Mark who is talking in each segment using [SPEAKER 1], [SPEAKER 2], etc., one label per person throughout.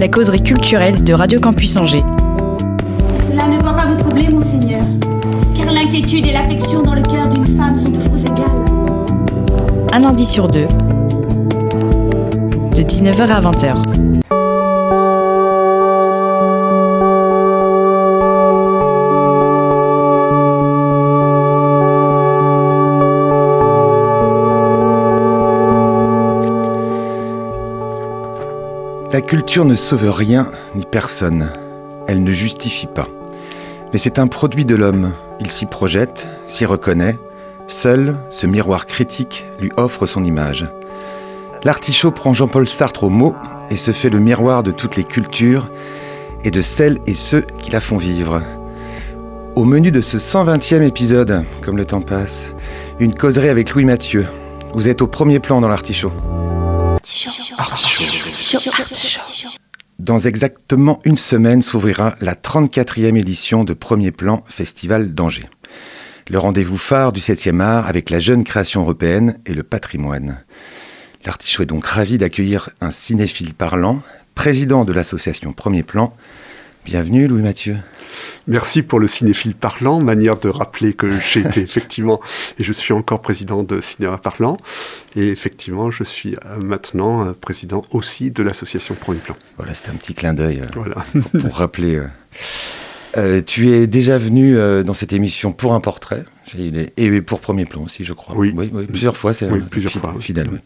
[SPEAKER 1] La causerie culturelle de Radio Campus Angers.
[SPEAKER 2] Cela ne doit pas vous troubler, monseigneur, car l'inquiétude et l'affection dans le cœur d'une femme sont toujours égales.
[SPEAKER 1] Un lundi sur deux. De 19h à 20h.
[SPEAKER 3] La culture ne sauve rien ni personne. Elle ne justifie pas. Mais c'est un produit de l'homme. Il s'y projette, s'y reconnaît. Seul, ce miroir critique lui offre son image. L'artichaut prend Jean-Paul Sartre au mot et se fait le miroir de toutes les cultures et de celles et ceux qui la font vivre. Au menu de ce 120e épisode, comme le temps passe, une causerie avec Louis Mathieu. Vous êtes au premier plan dans l'artichaut. Dans exactement une semaine s'ouvrira la 34e édition de Premier Plan Festival d'Angers. Le rendez-vous phare du 7e art avec la jeune création européenne et le patrimoine. L'artichaut est donc ravi d'accueillir un cinéphile parlant, président de l'association Premier Plan. Bienvenue Louis Mathieu.
[SPEAKER 4] Merci pour le cinéphile parlant, manière de rappeler que j'ai été effectivement, et je suis encore président de Cinéma Parlant, et effectivement, je suis euh, maintenant euh, président aussi de l'association Premier Plan.
[SPEAKER 3] Voilà, c'était un petit clin d'œil euh,
[SPEAKER 4] Voilà.
[SPEAKER 3] pour, pour rappeler. euh. Euh, tu es déjà venu euh, dans cette émission pour un portrait et pour premier plan aussi, je crois.
[SPEAKER 4] Oui.
[SPEAKER 3] plusieurs fois. C'est
[SPEAKER 4] Oui, plusieurs fois, oui.
[SPEAKER 3] Fidèle, oui.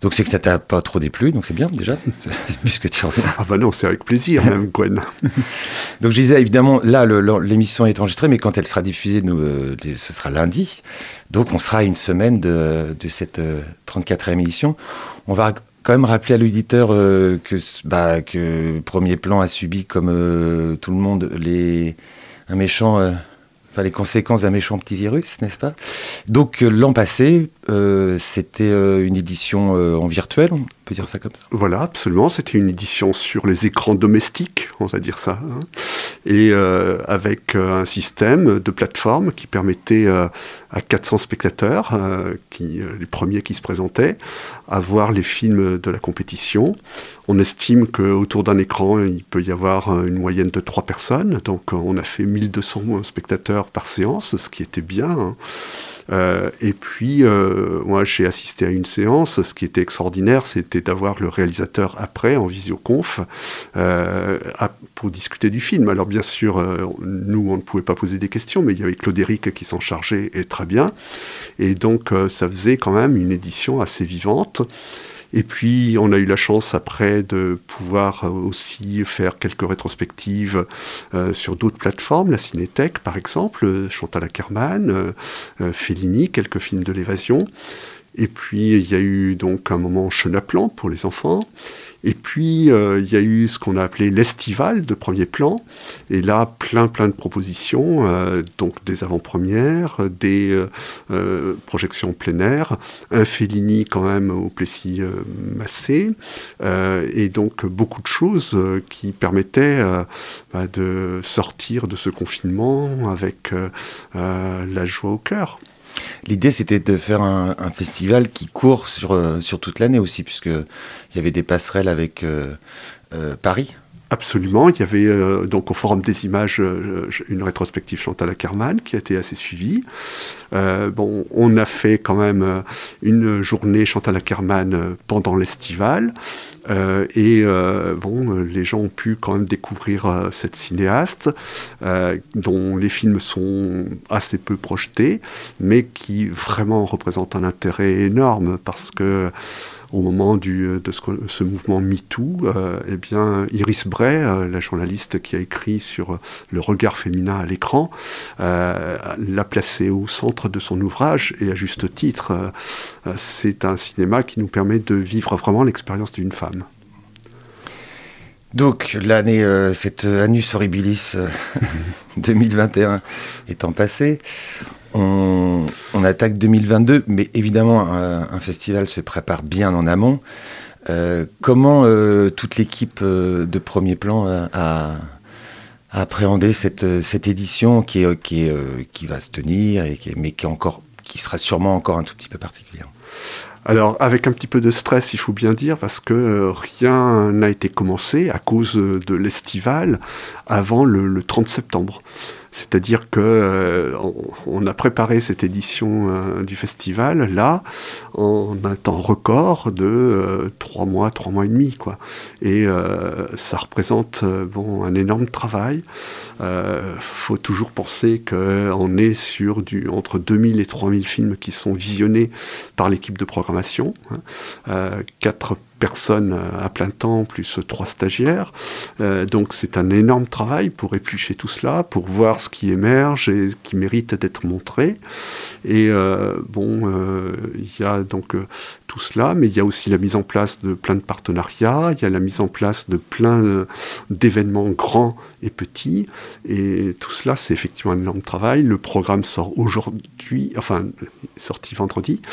[SPEAKER 3] Donc c'est que ça t'a pas trop déplu, donc c'est bien déjà, puisque tu reviens.
[SPEAKER 4] Ah bah non, c'est avec plaisir même, Gwen.
[SPEAKER 3] Donc je disais évidemment, là l'émission est enregistrée, mais quand elle sera diffusée, nous, euh, ce sera lundi. Donc on sera à une semaine de, de cette euh, 34e édition. On va quand même rappeler à l'auditeur euh, que, bah, que Premier Plan a subi, comme euh, tout le monde, les, un méchant, enfin, les conséquences d'un méchant petit virus, n'est-ce pas? Donc l'an passé, euh, c'était euh, une édition euh, en virtuel, on peut dire ça comme ça.
[SPEAKER 4] Voilà, absolument. C'était une édition sur les écrans domestiques, on va dire ça, hein. et avec un système de plateforme qui permettait à 400 spectateurs, qui, les premiers qui se présentaient, à voir les films de la compétition. On estime qu'autour d'un écran, il peut y avoir une moyenne de 3 personnes, donc on a fait 1200 spectateurs par séance, ce qui était bien. hein. Euh, et puis, euh, moi, j'ai assisté à une séance. Ce qui était extraordinaire, c'était d'avoir le réalisateur après, en visioconf, euh, pour discuter du film. Alors, bien sûr, nous, on ne pouvait pas poser des questions, mais il y avait Claude Éric qui s'en chargeait, et très bien. Et donc, ça faisait quand même une édition assez vivante. Et puis, on a eu la chance après de pouvoir euh, aussi faire quelques rétrospectives euh, sur d'autres plateformes, la Cinétech par exemple, euh, Chantal Ackerman, euh, euh, Fellini, quelques films de l'évasion. Et puis, il y a eu donc un moment Chenaplan pour les enfants. Et puis, euh, il y a eu ce qu'on a appelé l'estival de premier plan. Et là, plein, plein de propositions, euh, donc des avant-premières, des euh, euh, projections plein air, un Fellini quand même au Plessis Massé, euh, et donc beaucoup de choses qui permettaient bah, de sortir de ce confinement avec la joie au cœur.
[SPEAKER 3] L'idée, c'était de faire un, festival qui court sur, euh, toute l'année aussi, puisque il y avait des passerelles avec euh, euh, Paris.
[SPEAKER 4] Absolument. Il y avait donc au Forum des images une rétrospective Chantal Ackerman qui a été assez suivie. On a fait quand même une journée Chantal Ackerman pendant l'estival. Euh, et euh, bon, euh, les gens ont pu quand même découvrir cette cinéaste dont les films sont assez peu projetés, mais qui vraiment représente un intérêt énorme parce que au moment du, de ce, mouvement MeToo, euh, eh bien, Iris Bray, euh, la journaliste qui a écrit sur le regard féminin à l'écran, euh, l'a placé au centre de son ouvrage, et à juste titre, euh, c'est un cinéma qui nous permet de vivre vraiment l'expérience d'une femme.
[SPEAKER 3] Donc l'année, euh, cette Annus Horribilis euh, 2021 étant passée, on, attaque 2022, mais évidemment un, festival se prépare bien en amont. Euh, comment euh, toute l'équipe euh, de premier plan a, appréhendé cette, cette édition qui, va se tenir, mais qui, sera sûrement encore un tout petit peu particulière?
[SPEAKER 4] Alors, avec un petit peu de stress, il faut bien dire, parce que rien n'a été commencé à cause de l'estival avant le 30 septembre. C'est-à-dire que euh, a préparé cette édition euh, du festival là en un temps record de euh, trois mois, trois mois et demi, quoi. Et euh, ça représente bon un énorme travail. Euh, faut toujours penser qu'on est sur du entre 2000 et 3000 films qui sont visionnés par l'équipe de programmation. hein. Personnes euh, à plein temps, plus trois stagiaires. Euh, donc c'est un énorme travail pour éplucher tout cela, pour voir ce qui émerge et qui mérite d'être montré. Et euh, bon, euh, il y a donc euh, tout cela, mais il y a aussi la mise en place de plein de partenariats, il y a la mise en place de plein euh, d'événements grands et petits, et tout cela, c'est effectivement un énorme travail. Le programme sort aujourd'hui, enfin, sorti vendredi.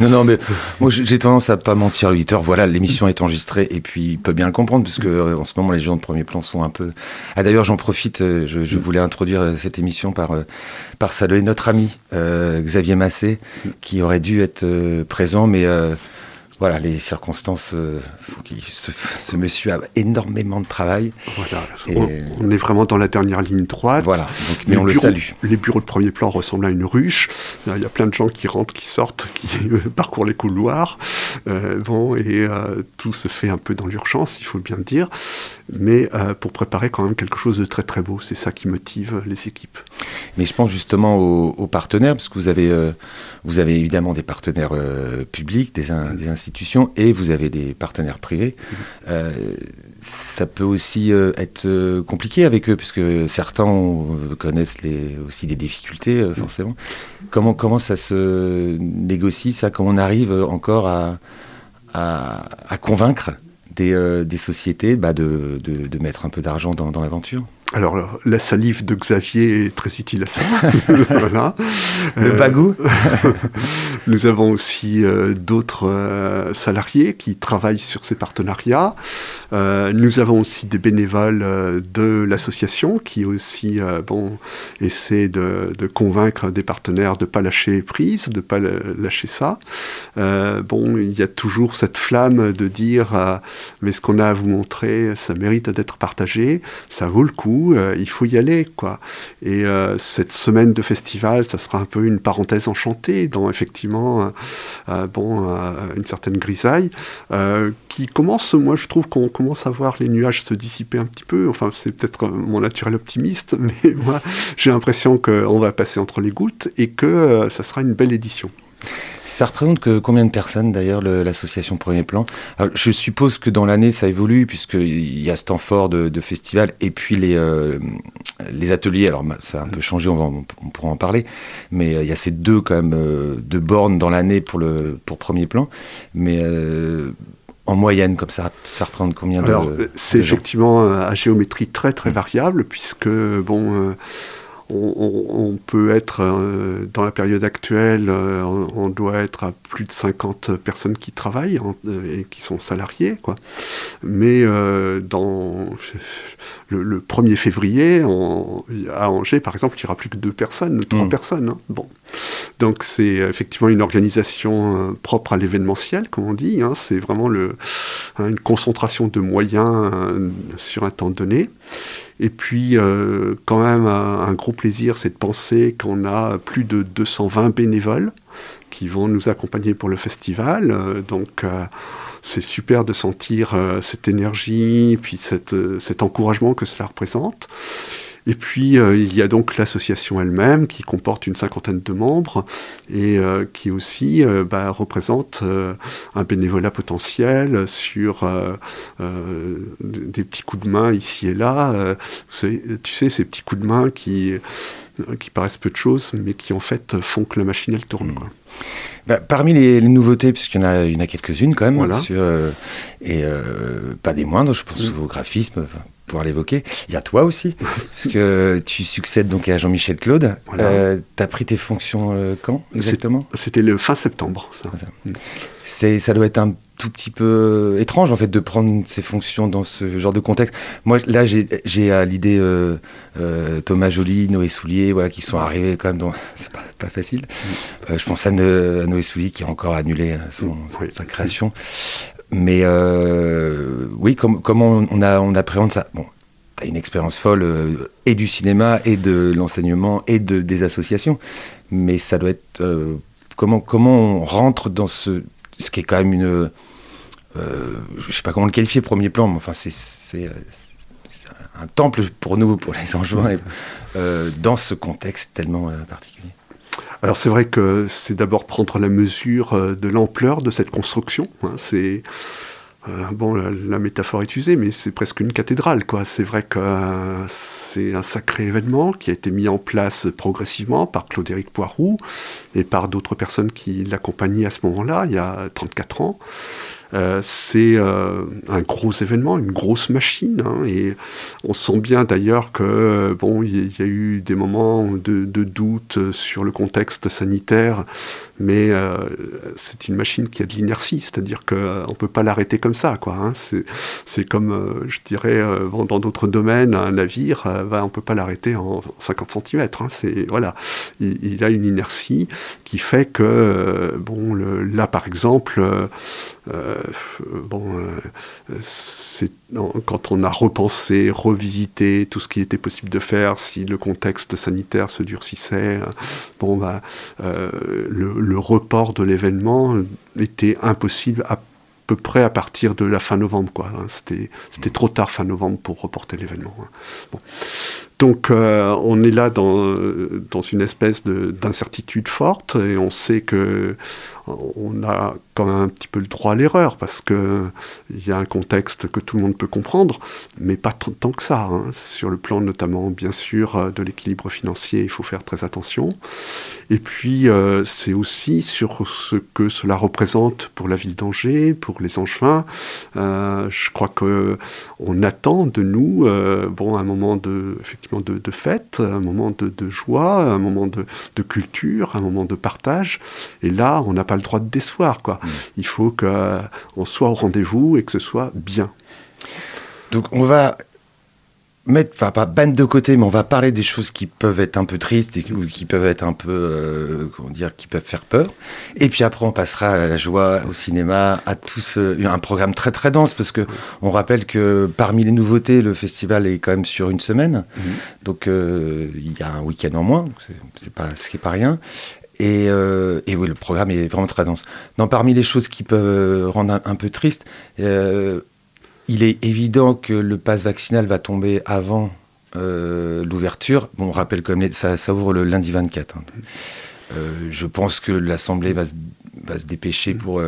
[SPEAKER 3] Non, non, mais moi j'ai tendance à pas mentir à l'auditeur. Voilà, l'émission est enregistrée et puis il peut bien le comprendre parce que euh, en ce moment les gens de premier plan sont un peu. Ah d'ailleurs, j'en profite. euh, Je, je voulais introduire cette émission par par saluer notre ami euh, Xavier Massé qui aurait dû être euh, présent, mais euh, voilà, les circonstances. euh, ce, ce monsieur a énormément de travail.
[SPEAKER 4] Voilà,
[SPEAKER 3] Et-
[SPEAKER 4] on, on est vraiment dans la dernière ligne droite.
[SPEAKER 3] Voilà, donc, mais
[SPEAKER 4] Les
[SPEAKER 3] on le
[SPEAKER 4] bureaux-
[SPEAKER 3] salue.
[SPEAKER 4] Les bureaux de premier plan ressemblent à une ruche. Euh, Il y a plein de gens qui rentrent, qui sortent, qui euh, parcourent les couloirs. Euh, bon, et euh, tout se fait un peu dans l'urgence, il faut bien le dire. Mais euh, pour préparer quand même quelque chose de très très beau, c'est ça qui motive les équipes.
[SPEAKER 3] Mais je pense justement aux, aux partenaires, parce que vous avez, euh, vous avez évidemment des partenaires euh, publics, des, in- des institutions, et vous avez des partenaires privés. Euh, ça peut aussi être compliqué avec eux, puisque certains connaissent les, aussi des difficultés, euh, forcément. Comment, comment ça se négocie, ça? Comment on arrive encore à, à, à convaincre des, euh, des sociétés bah, de, mettre un peu d'argent dans l'aventure
[SPEAKER 4] Alors, la salive de Xavier est très utile à ça. voilà.
[SPEAKER 3] Le
[SPEAKER 4] Euh,
[SPEAKER 3] bagou
[SPEAKER 4] Nous avons aussi euh, d'autres euh, salariés qui travaillent sur ces partenariats. Euh, nous avons aussi des bénévoles de l'association qui aussi bon, essaient de, de convaincre des partenaires de ne pas lâcher prise, de ne pas lâcher ça. Bon, il y a toujours cette flamme de dire mais ce qu'on a à vous montrer, ça mérite d'être partagé, ça vaut le coup, euh, il faut y aller. quoi. Et euh, cette semaine de festival, ça sera un peu une parenthèse enchantée dans effectivement euh, une certaine grisaille qui commence, moi je trouve qu'on commence à voir les nuages se dissiper un petit peu. Enfin, c'est peut-être mon naturel optimiste, mais moi j'ai l'impression qu'on va passer entre les gouttes et que ça sera une belle édition.
[SPEAKER 3] Ça représente que combien de personnes d'ailleurs le- l'association Premier Plan? Alors, Je suppose que dans l'année ça évolue puisqu'il y a ce temps fort de, de festival et puis les, euh, les ateliers. Alors ça a un peu changé, on, va, en- on pourra en parler, mais euh, il y a ces deux quand même euh, deux bornes dans l'année pour le pour Premier Plan. Mais euh, en moyenne comme ça, ça représente combien
[SPEAKER 4] Alors,
[SPEAKER 3] de
[SPEAKER 4] c'est effectivement à géométrie très très variable, puisque, bon, on, peut être, euh, dans la période actuelle, euh, on, doit être à plus de 50 personnes qui travaillent en- euh, et qui sont salariées, quoi. Mais euh, dans le, le 1er février, on- à Angers, par exemple, il n'y aura plus que deux personnes, trois
[SPEAKER 3] Mm.
[SPEAKER 4] personnes. hein. Bon. Donc c'est effectivement une organisation euh, propre à l'événementiel, comme on dit. hein. C'est vraiment le, hein, une concentration de moyens euh, sur un temps donné. Et puis, euh, quand même, un, gros plaisir, c'est de penser qu'on a plus de 220 bénévoles qui vont nous accompagner pour le festival. Euh, donc, euh, c'est super de sentir euh, cette énergie, puis euh, cet encouragement que cela représente. Et puis, euh, il y a donc l'association elle-même qui comporte une cinquantaine de membres et euh, qui aussi euh, bah, représente un bénévolat potentiel sur des petits coups de main ici et là. tu sais, ces petits coups de main qui, qui paraissent peu de choses, mais qui en fait font que la machine elle tourne. Quoi.
[SPEAKER 3] Bah, parmi les, nouveautés, puisqu'il y en a, a quelques-unes quand même, et pas des moindres, je pense mm. au graphisme, pouvoir l'évoquer. Il y a toi aussi, parce que tu succèdes donc à Jean-Michel Claude. Euh, tu as pris tes fonctions euh, quand exactement?
[SPEAKER 4] C'était le fin septembre. Ça.
[SPEAKER 3] C'est, ça doit être un tout petit peu étrange en fait de prendre ces fonctions dans ce genre de contexte. Moi là j'ai, à l'idée euh, Thomas Joly, Noé Soulier, voilà, qui sont arrivés quand même dans... C'est pas, pas facile. Mm. je pense à, Noé Soulier qui a encore annulé son, sa création. Mais euh, oui, comment on, appréhende ça Bon, tu as une expérience folle euh, et du cinéma, et de l'enseignement, et de, des associations. Mais ça doit être. Euh, comment, comment on rentre dans ce, ce qui est quand même une. je sais pas comment le qualifier, premier plan, mais enfin, c'est un temple pour nous, pour les Angevins, dans ce contexte tellement particulier.
[SPEAKER 4] Alors c'est vrai que c'est d'abord prendre la mesure euh, de l'ampleur de cette construction. Hein. c'est euh, bon, la, métaphore est usée, mais c'est presque une cathédrale, quoi. C'est vrai que euh, c'est un sacré événement qui a été mis en place progressivement par Claude-Éric Poiroux et par d'autres personnes qui l'accompagnaient à ce moment-là, il y a 34 ans. Euh, c'est euh, un gros événement, une grosse machine, hein, et on sent bien d'ailleurs que bon, il y, a eu des moments de, doute sur le contexte sanitaire, mais euh, c'est une machine qui a de l'inertie, c'est-à-dire qu'on ne peut pas l'arrêter comme ça, quoi. Hein. c'est comme, je dirais, dans d'autres domaines, un navire, on ne peut pas l'arrêter en 50 cm. Hein. c'est voilà, il, a une inertie qui fait que, bon, là par exemple euh, bon, euh, quand on a repensé, revisité tout ce qui était possible de faire, si le contexte sanitaire se durcissait, bon, bah, euh, le, report de l'événement était impossible à peu près à partir de la fin novembre. Quoi. Hein. C'était, trop tard fin novembre pour reporter l'événement. Hein. Donc on est là dans, dans une espèce d'incertitude forte et on sait que on a quand même un petit peu le droit à l'erreur parce que il y a un contexte que tout le monde peut comprendre, mais pas tant que ça. Hein. Sur le plan notamment, bien sûr, euh, de l'équilibre financier, il faut faire très attention. Et puis, euh, c'est aussi sur ce que cela représente pour la ville d'Angers, pour les Angevins. Euh, je crois que on attend de nous, bon, un moment de, effectivement, de, fête, un moment de, joie, un moment de, de, culture, un moment de partage. Et là, on n'a pas le droit de décevoir, quoi. Mm. Il faut qu'on soit au rendez-vous et que ce soit bien.
[SPEAKER 3] Donc on va mettre, enfin pas bande de côté, mais on va parler des choses qui peuvent être un peu tristes et ou qui peuvent être un peu, euh, comment dire, qui peuvent faire peur. Et puis après, on passera à la joie, au cinéma, à tout ce, un programme très très dense parce que on rappelle que parmi les nouveautés, le festival est quand même sur une semaine, mm. donc euh, il y a un week-end en moins, c'est pas, ce qui est pas rien. Euh, et, oui, le programme est vraiment très dense. Non, parmi les choses qui peuvent rendre un, peu triste, euh, il est évident que le pass vaccinal va tomber avant euh, l'ouverture. Bon, on rappelle même, ça, ouvre le lundi 24. Hein. je pense que l'Assemblée va, va, se dépêcher pour...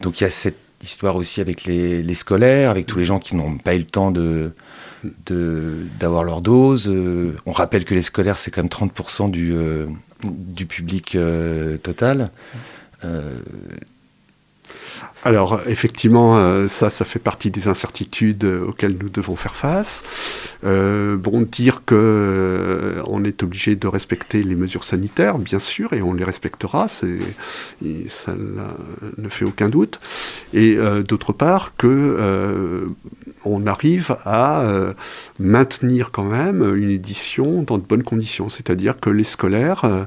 [SPEAKER 3] donc il y a cette histoire aussi avec les, les scolaires, avec tous les gens qui n'ont pas eu le temps de d'avoir leur dose. on rappelle que les scolaires, c'est quand même 30% du, du public euh, total. Euh,
[SPEAKER 4] alors effectivement, euh, ça, ça fait partie des incertitudes auxquelles nous devons faire face. bon, dire que on est obligé de respecter les mesures sanitaires, bien sûr, et on les respectera, c'est, ça ne fait aucun doute. Et d'autre part que on arrive à euh, maintenir quand même une édition dans de bonnes conditions. C'est-à-dire que les scolaires euh,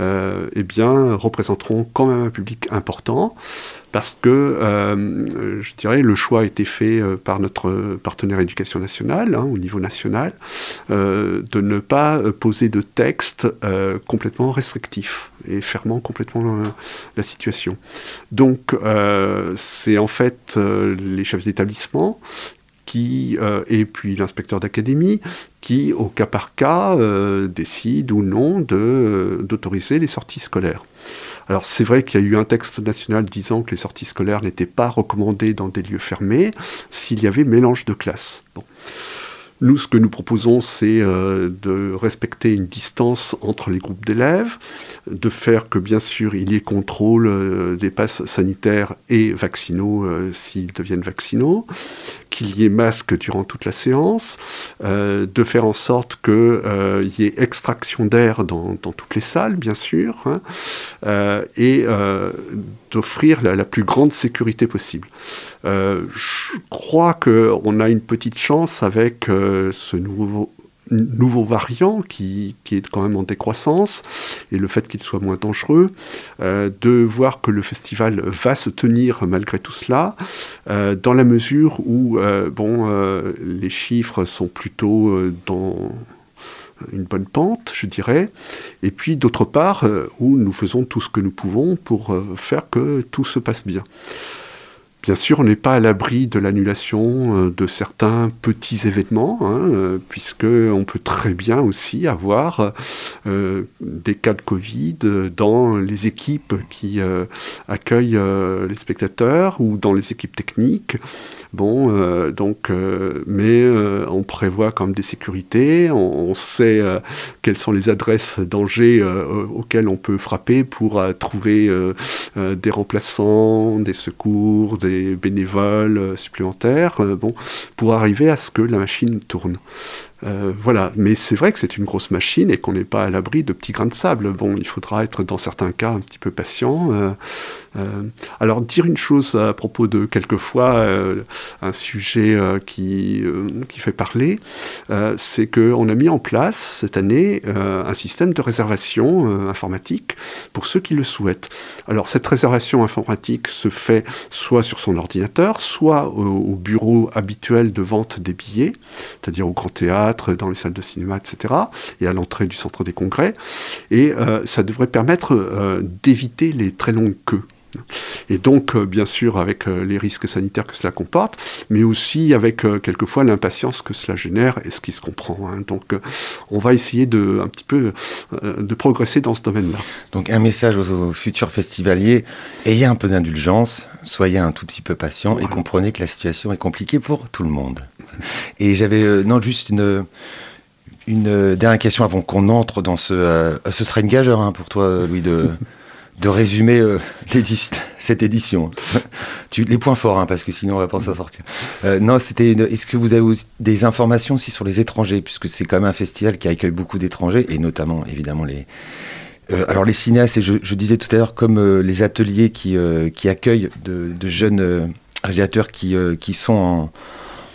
[SPEAKER 4] euh, eh bien, représenteront quand même un public important parce que, je dirais, le choix a été fait par notre partenaire éducation nationale, hein, au niveau national, de ne pas poser de texte complètement restrictif et fermant complètement la situation. Donc, c'est en fait les chefs d'établissement qui, et puis l'inspecteur d'académie, qui, au cas par cas, décide ou non d'autoriser les sorties scolaires. Alors c'est vrai qu'il y a eu un texte national disant que les sorties scolaires n'étaient pas recommandées dans des lieux fermés s'il y avait mélange de classes. Nous, ce que nous proposons, c'est euh, de respecter une distance entre les groupes d'élèves, de faire que, bien sûr, il y ait contrôle euh, des passes sanitaires et vaccinaux euh, s'ils deviennent vaccinaux, qu'il y ait masque durant toute la séance, de faire en sorte qu'il y ait extraction d'air dans, toutes les salles, bien sûr, hein, et d'offrir la, plus grande sécurité possible. Euh, je crois qu'on a une petite chance avec euh, ce nouveau, variant qui, qui, est quand même en décroissance et le fait qu'il soit moins dangereux, euh, de voir que le festival va se tenir malgré tout cela, dans la mesure où bon, les chiffres sont plutôt dans une bonne pente, je dirais, et puis d'autre part, où nous faisons tout ce que nous pouvons pour faire que tout se passe bien. Bien sûr, on n'est pas à l'abri de l'annulation euh, de certains petits événements, hein, euh, puisque on peut très bien aussi avoir euh, des cas de Covid dans les équipes qui accueillent les spectateurs ou dans les équipes techniques. Bon, donc, mais on prévoit quand même des sécurités, on, sait quelles sont les adresses dangers auxquelles on peut frapper pour trouver des remplaçants, des secours, des bénévoles euh, supplémentaires, euh, pour arriver à ce que la machine tourne. Euh, voilà, mais c'est vrai que c'est une grosse machine et qu'on n'est pas à l'abri de petits grains de sable. Bon, il faudra être dans certains cas un petit peu patient. Euh, euh, alors dire une chose à propos de quelquefois un sujet qui, qui fait parler, c'est qu'on a mis en place cette année un système de réservation informatique pour ceux qui le souhaitent. Alors cette réservation informatique se fait soit sur son ordinateur, soit au bureau habituel de vente des billets, c'est-à-dire au grand théâtre dans les salles de cinéma, etc., et à l'entrée du centre des congrès. Et euh, ça devrait permettre euh, d'éviter les très longues queues. Et donc, euh, bien sûr, avec les risques sanitaires que cela comporte, mais aussi avec quelquefois l'impatience que cela génère, et ce qui se comprend. Hein. Donc, on va essayer de, un petit peu de progresser dans ce domaine-là.
[SPEAKER 3] Donc, un message aux, futurs festivaliers ayez un peu d'indulgence, soyez un tout petit peu patient et comprenez que la situation est compliquée pour tout le monde. Et j'avais, euh, non, juste une, dernière question avant qu'on entre dans ce. Euh, ce sera une gageure hein, pour toi, Louis, de, de résumer euh, cette édition. les points forts, hein, parce que sinon on va pas s'en sortir. non, c'était. Est-ce que vous avez des informations aussi sur les étrangers, puisque c'est quand même un festival qui accueille beaucoup d'étrangers, et notamment évidemment les. alors les cinéastes, et je, disais tout à l'heure, comme les ateliers qui, qui accueillent de, de jeunes réalisateurs qui, qui sont en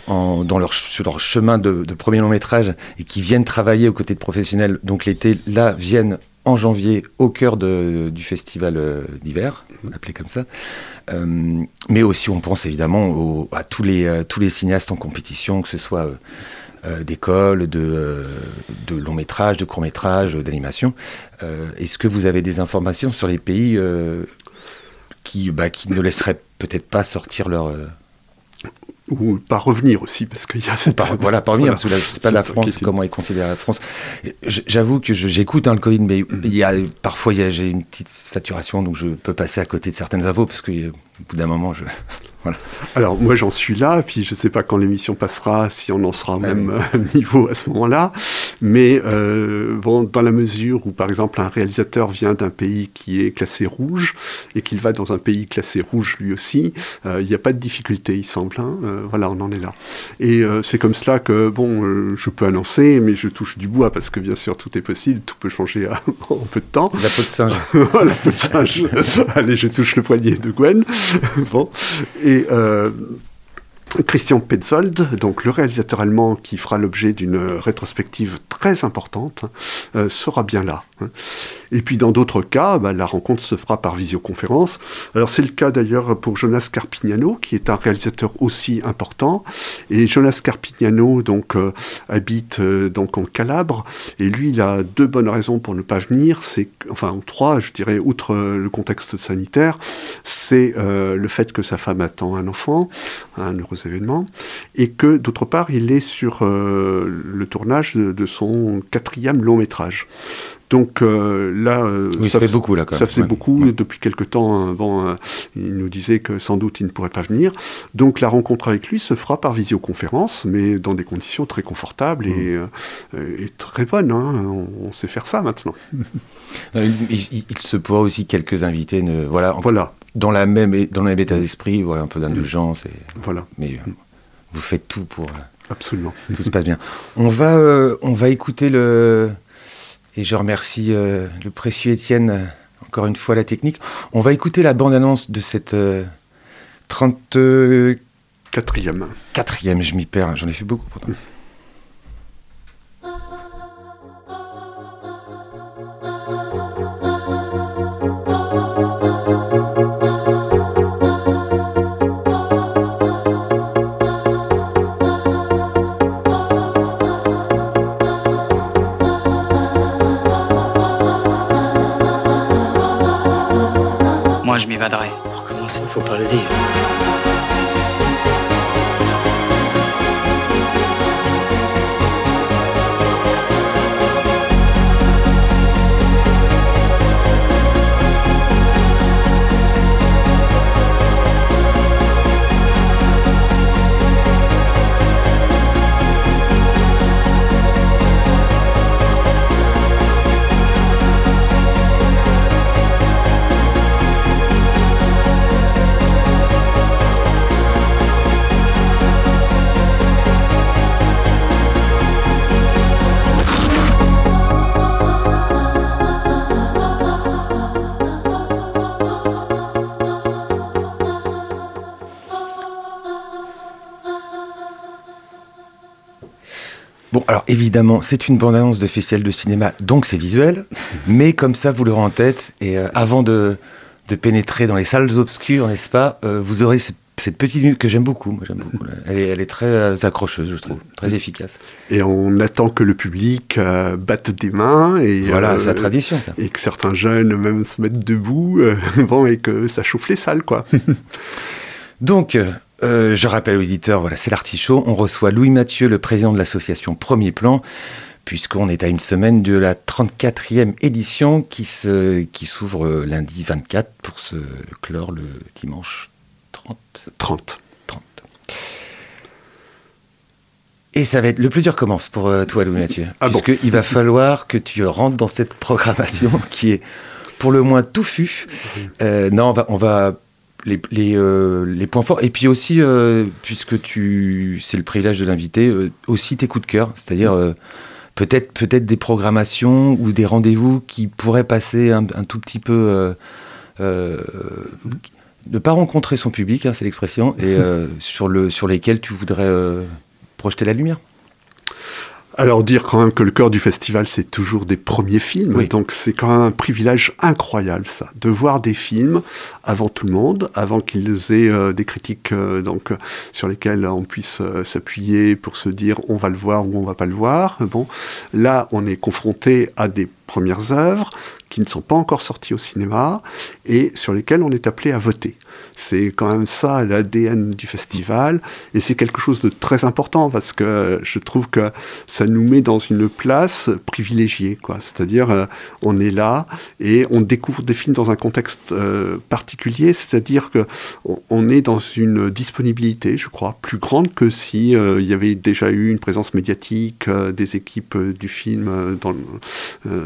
[SPEAKER 3] dans leur, sur leur chemin de, premier long métrage et qui viennent travailler aux côtés de professionnels, donc l'été, là, viennent en janvier au cœur de, du festival euh, d'hiver, appelé comme ça. Euh, mais aussi, on pense évidemment à tous les, euh, tous les cinéastes en compétition, que ce soit d'école, de, de long métrage, de court métrage, d'animation. Est-ce que vous avez des informations sur les pays qui, bah, qui ne laisseraient peut-être pas sortir leur
[SPEAKER 4] ou pas revenir aussi, parce qu'il y a
[SPEAKER 3] cette... voilà, pas revenir, parce que là, je sais pas la France, comment est considérée la France. J'avoue que j'écoute hein, le Covid, mais il y a, parfois j'ai une petite saturation, donc je peux passer à côté de certaines infos, parce qu'au bout d'un moment, je...
[SPEAKER 4] Alors moi j'en suis là, puis je ne sais pas quand l'émission passera, si on en sera au même euh, niveau à ce moment-là, mais euh, bon, dans la mesure où par exemple un réalisateur vient d'un pays qui est classé rouge et qu'il va dans un pays classé rouge lui aussi, euh, il n'y a pas de difficulté il semble. Hein, voilà, on en est là. Et c'est comme cela que bon, je peux annoncer, mais je touche du bois parce que bien sûr tout est possible, tout peut changer en peu de temps.
[SPEAKER 3] La peau de singe.
[SPEAKER 4] la peau de singe. Allez, je touche le poignet de Gwen. Et euh, Christian Petzold, donc le réalisateur allemand qui fera l'objet d'une rétrospective très importante, euh, sera bien là. Et puis dans d'autres cas, bah, la rencontre se fera par visioconférence. Alors c'est le cas d'ailleurs pour Jonas Carpignano, qui est un réalisateur aussi important. Et Jonas Carpignano donc euh, habite euh, donc en Calabre. Et lui, il a deux bonnes raisons pour ne pas venir. C'est enfin trois, je dirais, outre euh, le contexte sanitaire, c'est le fait que sa femme attend un enfant, un heureux événements, et que d'autre part, il est sur le tournage de, son quatrième long métrage. Donc euh, là, euh,
[SPEAKER 3] ça, fait beaucoup là. Quand
[SPEAKER 4] ça faisait beaucoup depuis quelque temps. Euh, bon, il nous disait que sans doute il ne pourrait pas venir. Donc la rencontre avec lui se fera par visioconférence, mais dans des conditions très confortables et, mm. très bonnes. Hein. On, sait faire ça maintenant.
[SPEAKER 3] il, se pourra aussi quelques invités, ne, voilà, voilà, dans la même dans le même état d'esprit, voilà, un peu d'indulgence. Et,
[SPEAKER 4] voilà.
[SPEAKER 3] Mais vous faites tout pour.
[SPEAKER 4] Absolument.
[SPEAKER 3] Tout se passe bien. On va, on va écouter le et je remercie euh, le précieux Étienne, euh, encore une fois, la technique. On va écouter la bande-annonce de cette 34e. 4e, je m'y perds, j'en ai fait beaucoup pourtant.
[SPEAKER 5] Commencer, il faut
[SPEAKER 3] évidemment, c'est une bande-annonce de festival de cinéma, donc c'est visuel, mais comme ça, vous l'aurez en tête. Et euh, avant de, pénétrer dans les salles obscures, n'est-ce pas, euh, vous aurez cette petite minute que j'aime beaucoup. Moi, j'aime beaucoup. Elle est, elle est très euh, accrocheuse, je trouve, très efficace.
[SPEAKER 4] Et on attend que le public batte des mains. Et,
[SPEAKER 3] voilà, c'est la tradition, ça.
[SPEAKER 4] Et que certains jeunes même se mettent debout, bon, et que ça chauffe les salles, quoi.
[SPEAKER 3] donc, euh, je rappelle aux éditeurs, voilà, c'est l'artichaut. On reçoit Louis Mathieu, le président de l'association Premier Plan, puisqu'on est à une semaine de la 34e édition qui, qui s'ouvre euh, lundi 24 pour se clore le dimanche 30.
[SPEAKER 4] 30.
[SPEAKER 3] 30. Et ça va être le plus dur commence pour euh, toi, Louis Mathieu.
[SPEAKER 4] Ah
[SPEAKER 3] puisqu'il va falloir que tu rentres dans cette programmation qui est pour le moins touffue. non, on va, on va euh, les, points forts. Et puis aussi, euh, puisque tu, c'est le privilège de l'inviter, euh, aussi tes coups de cœur. C'est-à-dire peut-être, peut-être des programmations ou des rendez-vous qui pourraient passer un, tout petit peu. ne pas rencontrer son public, hein, c'est l'expression, et sur, le, sur lesquels tu voudrais projeter la lumière.
[SPEAKER 4] Alors dire quand même que le cœur du festival, c'est toujours des premiers films, donc c'est quand même un privilège incroyable ça, de voir des films avant tout le monde, avant qu'ils aient euh, des critiques euh, donc sur lesquelles on puisse euh, s'appuyer pour se dire on va le voir ou on va pas le voir. Bon, là on est confronté à des premières œuvres qui ne sont pas encore sorties au cinéma et sur lesquelles on est appelé à voter. C'est quand même ça l'ADN du festival et c'est quelque chose de très important parce que je trouve que ça nous met dans une place privilégiée. C'est-à-dire euh, on est là et on découvre des films dans un contexte euh, particulier, c'est-à-dire que on, est dans une disponibilité, je crois, plus grande que si euh, il y avait déjà eu une présence médiatique des équipes du film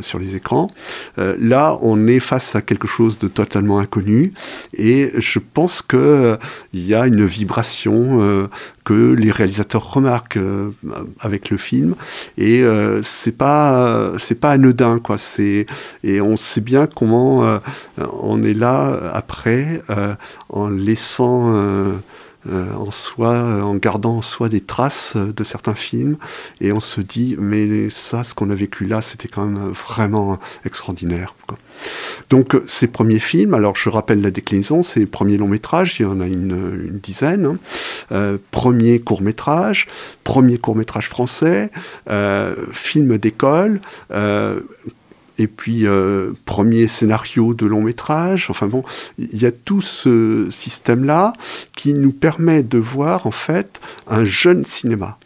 [SPEAKER 4] sur les écrans. Là, on est face à quelque chose de totalement inconnu et je pense qu'il euh, y a une vibration euh, que les réalisateurs remarquent euh, avec le film et c'est pas c'est pas anodin quoi. Et on sait bien comment on est là après en laissant en soi, en gardant en soi des traces de certains films, et on se dit, mais ça, ce qu'on a vécu là, c'était quand même vraiment extraordinaire. Donc ces premiers films, alors je rappelle la déclinaison, c'est premier long métrage, il y en a une, dizaine, hein. euh, premier court métrage, premier court métrage français, euh, film d'école, euh, et puis euh, premier scénario de long métrage. Enfin bon, il y a tout ce système-là qui nous permet de voir en fait un jeune cinéma.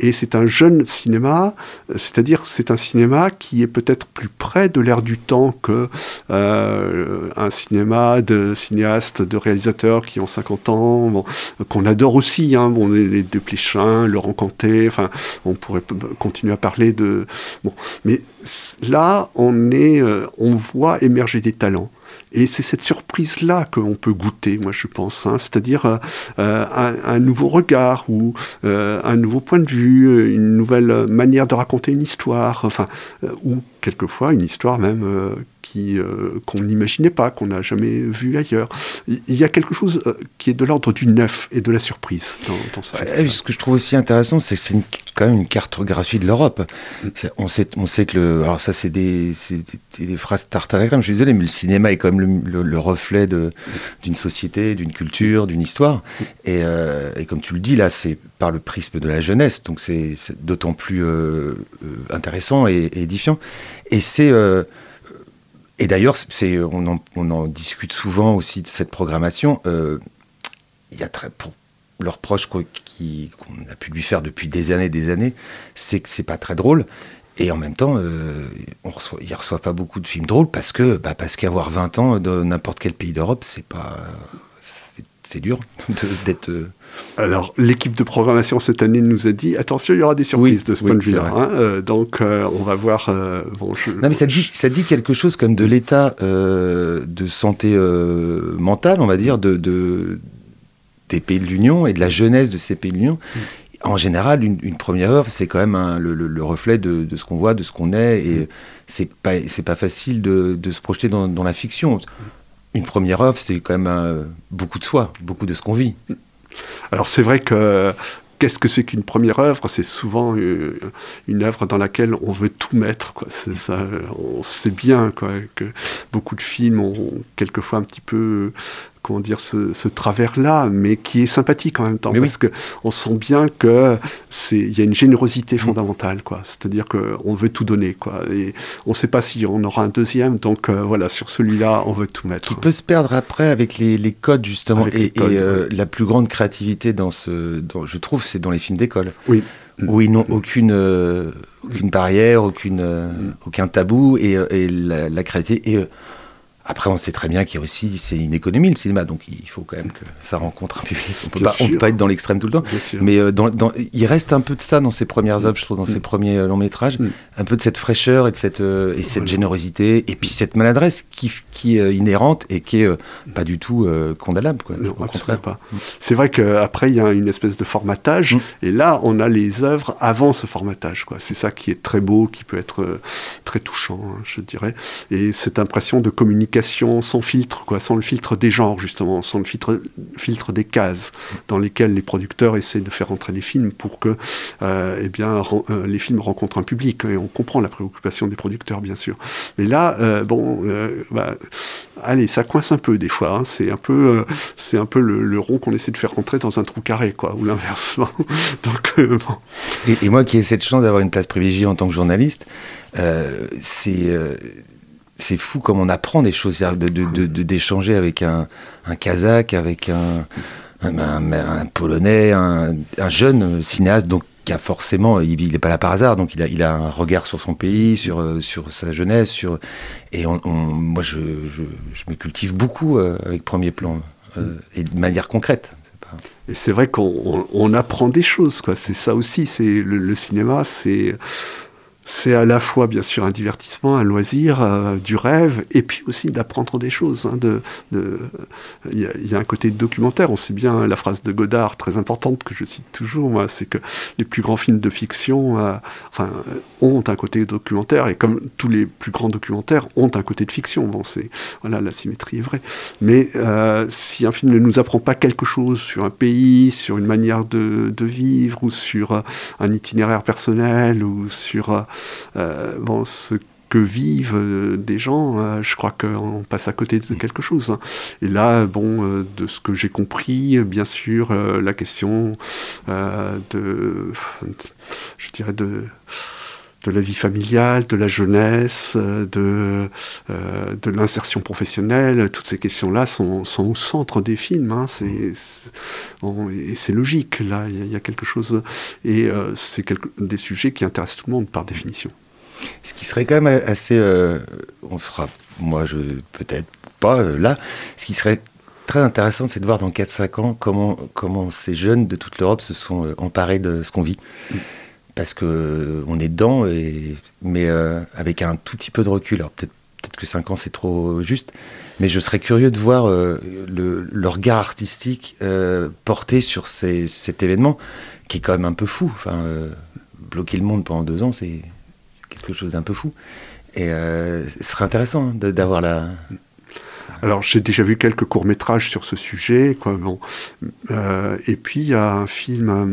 [SPEAKER 4] Et c'est un jeune cinéma, c'est-à-dire c'est un cinéma qui est peut-être plus près de l'ère du temps que euh, cinéma de cinéastes, de réalisateurs qui ont 50 ans, qu'on adore aussi, hein, bon, les, les Desplechin, Laurent Canté, enfin, on pourrait continuer à parler de... Bon, mais là, on, est, euh, on voit émerger des talents. Et c'est cette surprise-là qu'on peut goûter, moi je pense. hein. C'est-à-dire euh, euh, un, nouveau regard ou euh, un nouveau point de vue, une nouvelle manière de raconter une histoire, enfin, ou quelquefois une histoire même euh, qui euh, qu'on n'imaginait pas, qu'on n'a jamais vue ailleurs. Il y a quelque chose euh, qui est de l'ordre du neuf et de la surprise dans, dans festival.
[SPEAKER 3] ce que je trouve aussi intéressant, c'est que c'est quand même une cartographie de l'Europe.
[SPEAKER 4] Mm.
[SPEAKER 3] On sait, on sait que le. Alors, ça, c'est des, des- des phrases crème, je suis désolé, mais le cinéma est quand même le, le- le reflet d'une société, d'une culture, d'une histoire. Et, et comme tu le dis, là, c'est par le prisme de la jeunesse, donc c'est d'autant plus intéressant et, et édifiant. Et c'est. euh, et d'ailleurs, c'est, on, en, discute souvent aussi de cette programmation. Euh, y a pour quoi, qui, qu'on a pu lui faire depuis des années et des années, c'est que c'est pas très drôle. Et en même temps, euh, on reçoit, il reçoit pas beaucoup de films drôles parce que, bah, parce qu'avoir 20 ans dans n'importe quel pays d'Europe, c'est pas, c'est, dur d'être. euh,
[SPEAKER 4] Alors, l'équipe de programmation cette année nous a dit attention, il y aura des surprises
[SPEAKER 3] Oui,
[SPEAKER 4] de ce
[SPEAKER 3] oui,
[SPEAKER 4] point de vue-là. hein. Euh, donc, euh, on va voir. euh, bon, je-
[SPEAKER 3] Non, mais ça
[SPEAKER 4] je-
[SPEAKER 3] dit, ça dit quelque chose comme de l'état de santé mentale, on va dire, de, de- des pays de l'Union et de la jeunesse de ces pays de l'Union. En général, une, une première œuvre, c'est quand même un- le, le- le reflet de, de ce qu'on voit, de ce qu'on est, et c'est pas, c'est pas facile de, de se projeter dans, dans la fiction. Une première œuvre, c'est quand même un- beaucoup de soi, beaucoup de ce qu'on vit.
[SPEAKER 4] Alors c'est vrai que qu'est-ce que c'est qu'une première œuvre? C'est souvent euh, une œuvre dans laquelle on veut tout mettre. Euh, on sait bien quoi, que beaucoup de films ont quelquefois un petit peu comment dire ce, ce travers-là, mais qui est sympathique en même temps,
[SPEAKER 3] Mais oui.
[SPEAKER 4] parce que on sent bien que c'est il y a une générosité
[SPEAKER 3] Mm.
[SPEAKER 4] fondamentale, quoi. C'est-à-dire que on veut tout donner, quoi. Et on ne sait pas si on aura un deuxième, donc euh, voilà, sur celui-là, on veut tout mettre.
[SPEAKER 3] qui peut se perdre après avec les, les codes justement
[SPEAKER 4] Avec
[SPEAKER 3] et,
[SPEAKER 4] les codes,
[SPEAKER 3] et, euh, la plus grande créativité dans ce dans- je trouve c'est dans les films d'école
[SPEAKER 4] Oui.
[SPEAKER 3] où ils n'ont aucune euh, aucune barrière aucune euh,
[SPEAKER 4] Mm.
[SPEAKER 3] aucun tabou et, et la, la créativité après on sait très bien qu'il y a aussi c'est une économie le cinéma donc il faut quand même que ça rencontre un public on on peut pas être dans l'extrême tout le temps mais euh, dans, dans- il reste un peu de ça dans ses premières œuvres, je trouve, dans ses premiers euh, longs métrages,
[SPEAKER 4] Mm.
[SPEAKER 3] un peu de cette fraîcheur et de cette, euh, et cette
[SPEAKER 4] Voilà.
[SPEAKER 3] générosité, et puis cette maladresse qui, qui est inhérente et qui est pas du tout condamnable. Quoi.
[SPEAKER 4] Non,
[SPEAKER 3] Au contraire.
[SPEAKER 4] pas. C'est vrai qu'après, il y a une espèce de formatage,
[SPEAKER 3] Mm.
[SPEAKER 4] et là, on a les œuvres avant ce formatage. C'est ça qui est très beau, qui peut être très touchant, hein, je dirais. Et cette impression de communication sans filtre, quoi, sans le filtre des genres, justement, sans le filtre, filtre des cases dans lesquelles les producteurs essaient de faire entrer les films pour que euh, eh bien, euh, les films rencontrent un public. Et on comprend la préoccupation des producteurs, bien sûr. Mais là, euh, bon, bah, allez, ça coince un peu des fois. hein. C'est un peu, c'est un peu le, rond qu'on essaie de faire rentrer dans un trou carré, quoi, ou l'inversement. Bon.
[SPEAKER 3] Et, moi qui ai cette chance d'avoir une place privilégiée en tant que journaliste, c'est c'est fou comme on apprend des choses, c'est-à-dire de- de- de- de- d'échanger avec un, un Kazakh, avec un, un, Polonais, un, un jeune cinéaste, donc qui a forcément, il n'est pas là par hasard, donc il a, il a un regard sur son pays, sur, euh, sur sa jeunesse, sur et on, on- moi je, je, je me cultive beaucoup euh, avec Premier Plan euh, et de manière concrète.
[SPEAKER 4] Et c'est vrai qu'on on- on apprend des choses, quoi. C'est ça aussi. C'est le, le cinéma, c'est c'est à la fois bien sûr un divertissement, un loisir, euh, du rêve, et puis aussi d'apprendre des choses. hein, de, de- il, y a, il y a un côté documentaire. On sait bien la phrase de Godard très importante que je cite toujours, moi, c'est que les plus grands films de fiction, euh, enfin, ont un côté documentaire, et comme tous les plus grands documentaires ont un côté de fiction. Bon, c'est voilà, la symétrie est vraie. Mais euh, si un film ne nous apprend pas quelque chose sur un pays, sur une manière de, de vivre, ou sur euh, un itinéraire personnel, ou sur bon, ce que vivent euh, des gens, euh, je crois qu'on passe à côté de quelque chose. hein. Et là, bon, euh, de ce que j'ai compris, euh, bien sûr, euh, la question euh, de, je dirais de de la vie familiale, de la jeunesse, euh, de, euh, de l'insertion professionnelle. Toutes ces questions-là sont, sont, au centre des films. Hein. C'est, et c'est logique, là, il y, a quelque chose. Et euh, c'est des sujets qui intéressent tout le monde par définition.
[SPEAKER 3] Ce qui serait quand même assez. on sera, moi, je peut-être pas là. Ce qui serait très intéressant, c'est de voir dans 4-5 ans comment, comment ces jeunes de toute l'Europe se sont emparés de ce qu'on vit. Mm parce que on est dedans, mais euh, avec un tout petit peu de recul. Alors peut-être peut que 5 ans c'est trop juste, mais je serais curieux de voir euh, le, regard artistique euh, porté sur cet événement qui est quand même un peu fou. Bloquer le monde pendant deux ans, c'est quelque chose d'un peu fou. Et ce serait intéressant hein, d'avoir la.
[SPEAKER 4] Alors j'ai déjà vu quelques courts métrages sur ce sujet, et puis il y a un film euh,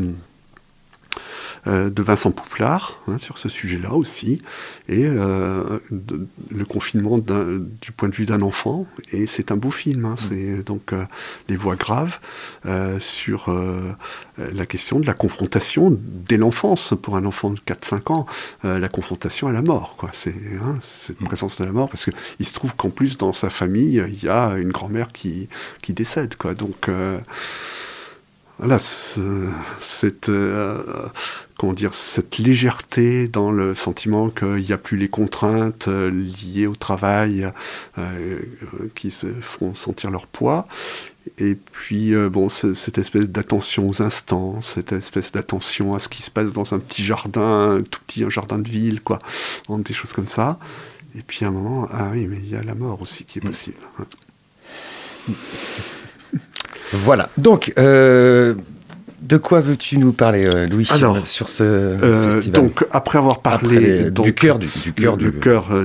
[SPEAKER 4] de Vincent Pouplard hein, sur ce sujet-là aussi, et euh, le confinement du point de vue d'un enfant, et c'est un beau film, hein, c'est donc euh, Les Voix graves sur la question de la confrontation dès l'enfance, pour un enfant de 4-5 ans, la confrontation à la mort, quoi. C'est hein, cette mm. présence de la mort, parce qu'il se trouve qu'en plus dans sa famille, il y a une grand-mère qui, qui décède, quoi. Donc voilà, cette, euh, comment dire, cette légèreté dans le sentiment qu'il n'y a plus les contraintes euh, liées au travail euh, qui se font sentir leur poids. Et puis, bon, cette espèce d'attention aux instants, cette espèce d'attention à ce qui se passe dans un petit jardin, un tout petit un jardin de ville, quoi, des choses comme ça. Et puis à un moment, ah oui, mais il y a la mort aussi qui est mm. possible. Hein.
[SPEAKER 3] Voilà. Donc, euh, de quoi veux-tu nous parler, euh, Louis, sur ce euh, festival
[SPEAKER 4] Donc, après avoir parlé
[SPEAKER 3] du cœur du, cœur
[SPEAKER 4] du,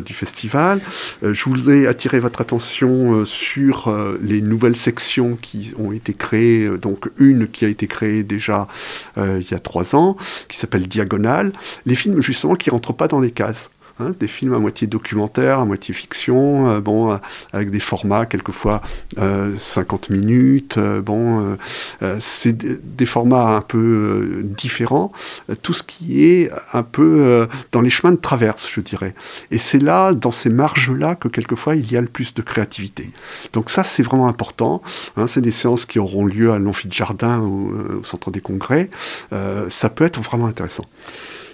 [SPEAKER 4] du festival, je voulais attirer votre attention sur les nouvelles sections qui ont été créées. Donc, une qui a été créée déjà il y a trois ans, qui s'appelle Diagonale. Les films, justement, qui rentrent pas dans les cases. Hein, des films à moitié documentaire, à moitié fiction, euh, bon, euh, avec des formats quelquefois 50 euh, minutes, bon, c'est des formats un peu différents, tout ce qui est un peu dans les chemins de traverse, je dirais. Et c'est là, dans ces marges-là, que quelquefois il y a le plus de créativité. Donc ça, c'est vraiment important. Hein, c'est des séances qui auront lieu à l'amphithéâtre ou au centre des congrès. ça peut être vraiment intéressant.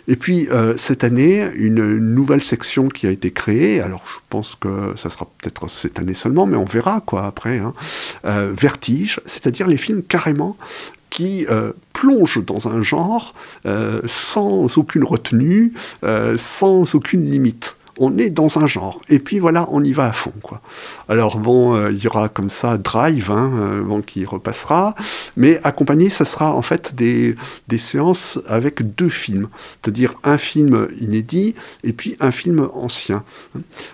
[SPEAKER 4] Et puis, euh, cette année, une nouvelle section qui a été créée, alors je pense que ça sera peut-être cette année seulement, mais on verra quoi après, hein. euh, Vertige, c'est-à-dire les films carrément qui euh, plongent dans un genre sans aucune retenue, sans aucune limite on est dans un genre. Et puis voilà, on y va à fond. Quoi. Alors bon, euh, il y aura comme ça Drive, hein, euh, bon, qui repassera, mais accompagné, ce sera en fait des, séances avec deux films, c'est-à-dire un film inédit et puis un film ancien.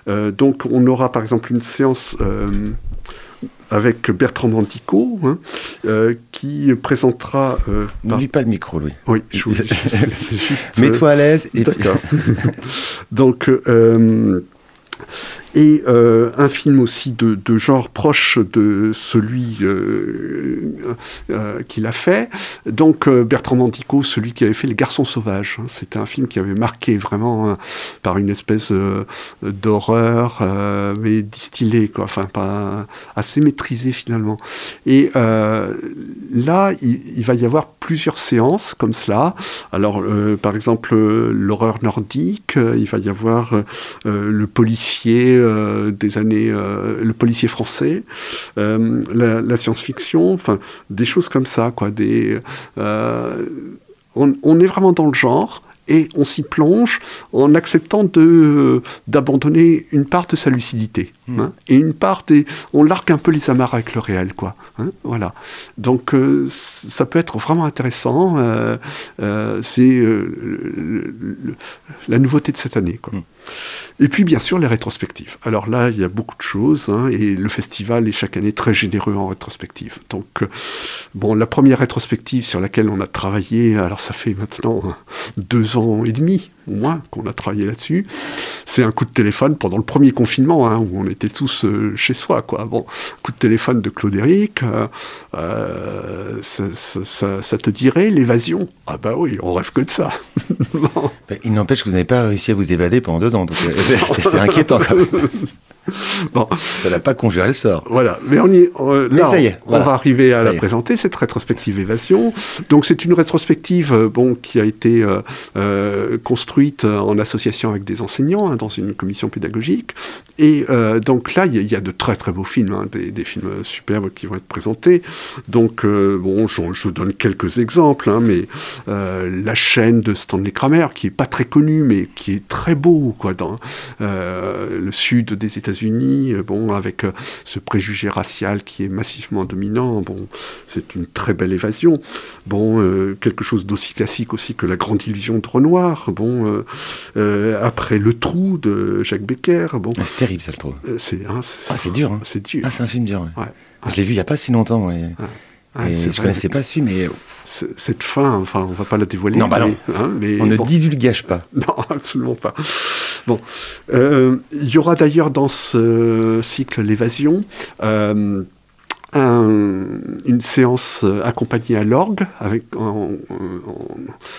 [SPEAKER 4] Euh, donc on aura par exemple une séance avec Bertrand Mandico, hein, euh, qui présentera.
[SPEAKER 3] Euh, N'oublie pas le micro, Louis.
[SPEAKER 4] Oui, je, juste.
[SPEAKER 3] Mets-toi à l'aise.
[SPEAKER 4] Et D'accord. Donc. Euh, et euh, un film aussi de, genre proche de celui euh, euh, qu'il a fait. Donc Bertrand Mandico, celui qui avait fait Les Garçons Sauvages. Hein. C'était un film qui avait marqué vraiment par une espèce d'horreur, mais distillée, quoi. Enfin, pas assez maîtrisé finalement. Et là, il, va y avoir plusieurs séances comme cela. Alors, par exemple, l'horreur nordique, il va y avoir le policier euh, des années, euh, le policier français, euh, la, science-fiction, enfin des choses comme ça, quoi. Des, on, est vraiment dans le genre et on s'y plonge en acceptant d'abandonner une part de sa lucidité. Hein, et une part on largue un peu les amarres avec le réel quoi hein, voilà donc ça peut être vraiment intéressant c'est la nouveauté de cette année quoi. Hmm. Et puis bien sûr les rétrospectives. Alors là, il y a beaucoup de choses, hein, et le festival est chaque année très généreux en rétrospective. Donc, euh, bon, la première rétrospective sur laquelle on a travaillé, alors ça fait maintenant deux ans et demi moins qu'on a travaillé là-dessus, c'est un coup de téléphone pendant le premier confinement, hein, où on était tous euh, chez soi. Quoi. Bon, coup de téléphone de Claude Éric, euh, euh, ça, ça- ça- ça te dirait l'évasion? Ah bah oui, on rêve que de ça. Bon.
[SPEAKER 3] Bah, Il n'empêche que vous n'avez pas réussi à vous évader pendant deux ans. donc, c'est inquiétant quand même.
[SPEAKER 4] Bon.
[SPEAKER 3] Ça n'a pas conjuré le sort.
[SPEAKER 4] Voilà, mais on y euh,
[SPEAKER 3] Mais ça y est,
[SPEAKER 4] on
[SPEAKER 3] voilà.
[SPEAKER 4] va arriver à
[SPEAKER 3] Ça
[SPEAKER 4] la présenter cette rétrospective évasion. Donc c'est une rétrospective euh, bon qui a été euh, euh, construite en association avec des enseignants hein, dans une commission pédagogique. Et euh, donc là il y, a- il y a de très très beaux films, hein, des, des films superbes qui vont être présentés. Donc bon, je, je donne quelques exemples, hein, mais la chaîne de Stanley Kramer qui est pas très connue mais qui est très beau quoi dans le sud des États-Unis, euh, bon, avec euh, ce préjugé racial qui est massivement dominant, bon, c'est une très belle évasion. Bon, euh, quelque chose d'aussi classique aussi que La Grande Illusion de Renoir, bon, euh, euh, après Le Trou de Jacques Becker, bon,
[SPEAKER 3] Ah, C'est terrible, ça, le
[SPEAKER 4] euh, c'est hein,
[SPEAKER 3] Ah, c'est dur, hein.
[SPEAKER 4] C'est dur.
[SPEAKER 3] Ah, c'est un film dur. ouais.
[SPEAKER 4] Ouais.
[SPEAKER 3] Je l'ai vu il n'y a pas si longtemps.
[SPEAKER 4] Ah,
[SPEAKER 3] et je
[SPEAKER 4] vrai,
[SPEAKER 3] connaissais pas ce film, mais
[SPEAKER 4] Cette fin, enfin, on va pas la dévoiler.
[SPEAKER 3] Non, bah non.
[SPEAKER 4] mais, hein, mais
[SPEAKER 3] on ne
[SPEAKER 4] bon.
[SPEAKER 3] divulgage pas.
[SPEAKER 4] Non, absolument pas. Bon, Euh, il y aura d'ailleurs dans ce cycle l'évasion euh, un- une séance euh, accompagnée à l'orgue avec en, en- en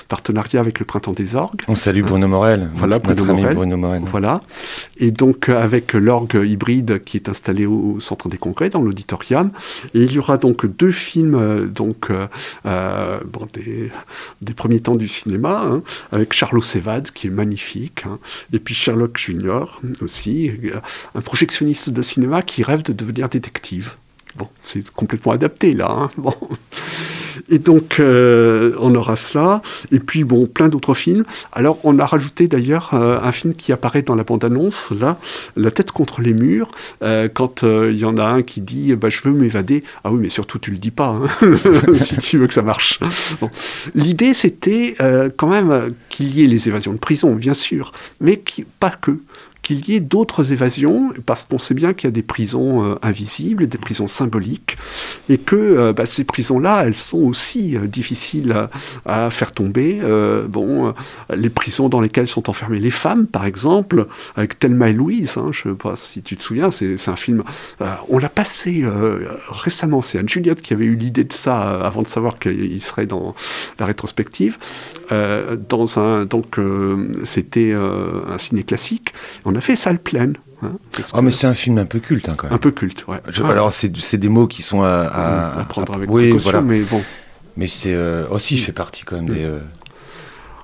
[SPEAKER 4] partenariat avec le Printemps des orgues.
[SPEAKER 3] On salue Bruno Morel,
[SPEAKER 4] Voilà,
[SPEAKER 3] notre,
[SPEAKER 4] Bruno
[SPEAKER 3] ami
[SPEAKER 4] Morel.
[SPEAKER 3] Bruno Morel.
[SPEAKER 4] Voilà. Et donc euh, avec l'orgue hybride qui est installé au centre des congrès, dans l'auditorium. Et il y aura donc deux films, euh, donc euh, euh, bon, des, des premiers temps du cinéma, hein, avec Charlot Sévade qui est magnifique, hein, et puis Sherlock Junior aussi, euh, un projectionniste de cinéma qui rêve de devenir détective. Bon, c'est complètement adapté là. hein. Et donc, euh, on aura cela. Et puis, bon, plein d'autres films. Alors, on a rajouté d'ailleurs euh, un film qui apparaît dans la bande-annonce, là, La tête contre les murs, euh, quand il y en a un qui dit bah, Je veux m'évader. Ah oui, mais surtout, tu le dis pas, hein, si tu veux que ça marche. L'idée, c'était quand même qu'il y ait les évasions de prison, bien sûr, mais pas que qu'il y ait d'autres évasions, parce qu'on sait bien qu'il y a des prisons euh, invisibles, des prisons symboliques, et que euh, bah, ces prisons-là, elles sont aussi euh, difficiles à, faire tomber. Bon, les prisons dans lesquelles sont enfermées les femmes, par exemple, avec Thelma et Louise, hein, je ne sais pas si tu te souviens, c'est un film, on l'a passé récemment, c'est Anne Juliette qui avait eu l'idée de ça avant de savoir qu'il serait dans la rétrospective. Dans un, donc, c'était un ciné classique. On a fait salle pleine. hein,
[SPEAKER 3] Oh,
[SPEAKER 4] que-
[SPEAKER 3] mais c'est un film un peu culte, hein, quand même.
[SPEAKER 4] un peu culte, ouais.
[SPEAKER 3] Je-
[SPEAKER 4] Ouais.
[SPEAKER 3] alors, c'est des mots qui sont à, à-
[SPEAKER 4] à prendre avec
[SPEAKER 3] oui,
[SPEAKER 4] précaution,
[SPEAKER 3] voilà.
[SPEAKER 4] mais bon.
[SPEAKER 3] Mais c'est euh, aussi, il fait partie quand même des. euh,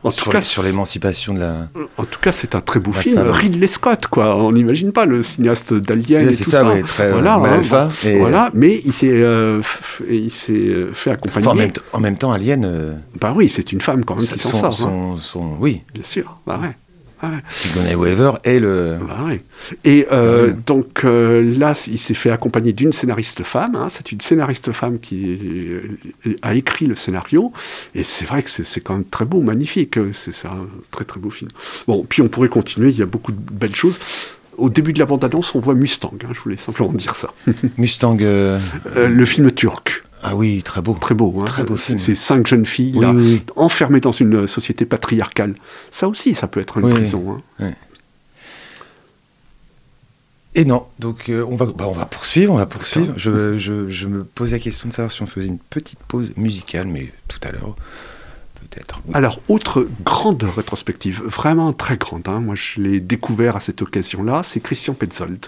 [SPEAKER 4] En tout
[SPEAKER 3] sur
[SPEAKER 4] cas,
[SPEAKER 3] sur l'émancipation de la.
[SPEAKER 4] En tout cas, c'est un très beau film.
[SPEAKER 3] femme.
[SPEAKER 4] Ridley Scott, quoi. On n'imagine pas le cinéaste d'Alien et
[SPEAKER 3] c'est
[SPEAKER 4] tout
[SPEAKER 3] ça,
[SPEAKER 4] ça.
[SPEAKER 3] ouais, très, euh,
[SPEAKER 4] voilà, hein,
[SPEAKER 3] et-
[SPEAKER 4] voilà. Mais il s'est, euh, il s'est euh, fait accompagner.
[SPEAKER 3] Enfin, en, même en même temps, Alien. euh,
[SPEAKER 4] Bah oui, c'est une femme quand même qui s'en sort. hein.
[SPEAKER 3] son- son- oui,
[SPEAKER 4] Bien sûr. Bah ouais. Ah.
[SPEAKER 3] Sigourney Weaver est le.
[SPEAKER 4] Bah ouais. Et euh,
[SPEAKER 3] Ouais.
[SPEAKER 4] donc euh, là, il s'est fait accompagner d'une scénariste femme. hein. C'est une scénariste femme qui euh, a écrit le scénario. Et c'est vrai que c'est quand même très beau, magnifique. C'est c'est un très très beau film. Bon, puis on pourrait continuer. Il y a beaucoup de belles choses. Au début de la bande-annonce, on voit Mustang. hein, je voulais simplement dire ça.
[SPEAKER 3] Mustang. euh,
[SPEAKER 4] Euh, le film turc.
[SPEAKER 3] Ah oui, très beau.
[SPEAKER 4] Très beau. hein.
[SPEAKER 3] Très beau
[SPEAKER 4] C'est
[SPEAKER 3] film.
[SPEAKER 4] c'est cinq jeunes filles
[SPEAKER 3] Oui,
[SPEAKER 4] là,
[SPEAKER 3] oui, oui.
[SPEAKER 4] enfermées dans une société patriarcale. Ça aussi, ça peut être une
[SPEAKER 3] Oui,
[SPEAKER 4] prison. hein.
[SPEAKER 3] Et non, donc euh, on, va, bah, on va poursuivre, on va poursuivre. Je, je, je me posais la question de savoir si on faisait une petite pause musicale, mais tout à l'heure, peut-être.
[SPEAKER 4] Alors, autre grande rétrospective, vraiment très grande, hein, moi je l'ai découvert à cette occasion-là, c'est Christian Petzold.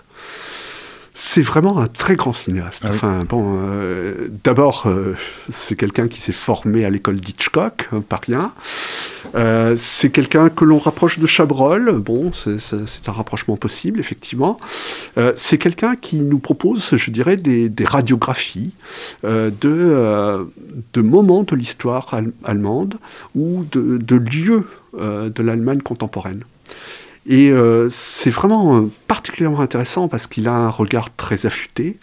[SPEAKER 4] C'est vraiment un très grand cinéaste.
[SPEAKER 3] Ah oui.
[SPEAKER 4] Enfin, bon, euh, d'abord, euh, c'est quelqu'un qui s'est formé à l'école d'Hitchcock, hein, pas rien. Euh, c'est quelqu'un que l'on rapproche de Chabrol. Bon, c'est- un rapprochement possible, effectivement. Euh, c'est quelqu'un qui nous propose, je dirais, des, des radiographies euh, de, euh, de moments de l'histoire al- allemande ou de, de lieux euh, de l'Allemagne contemporaine. Et euh, c'est vraiment euh, particulièrement intéressant parce qu'il a un regard très affûté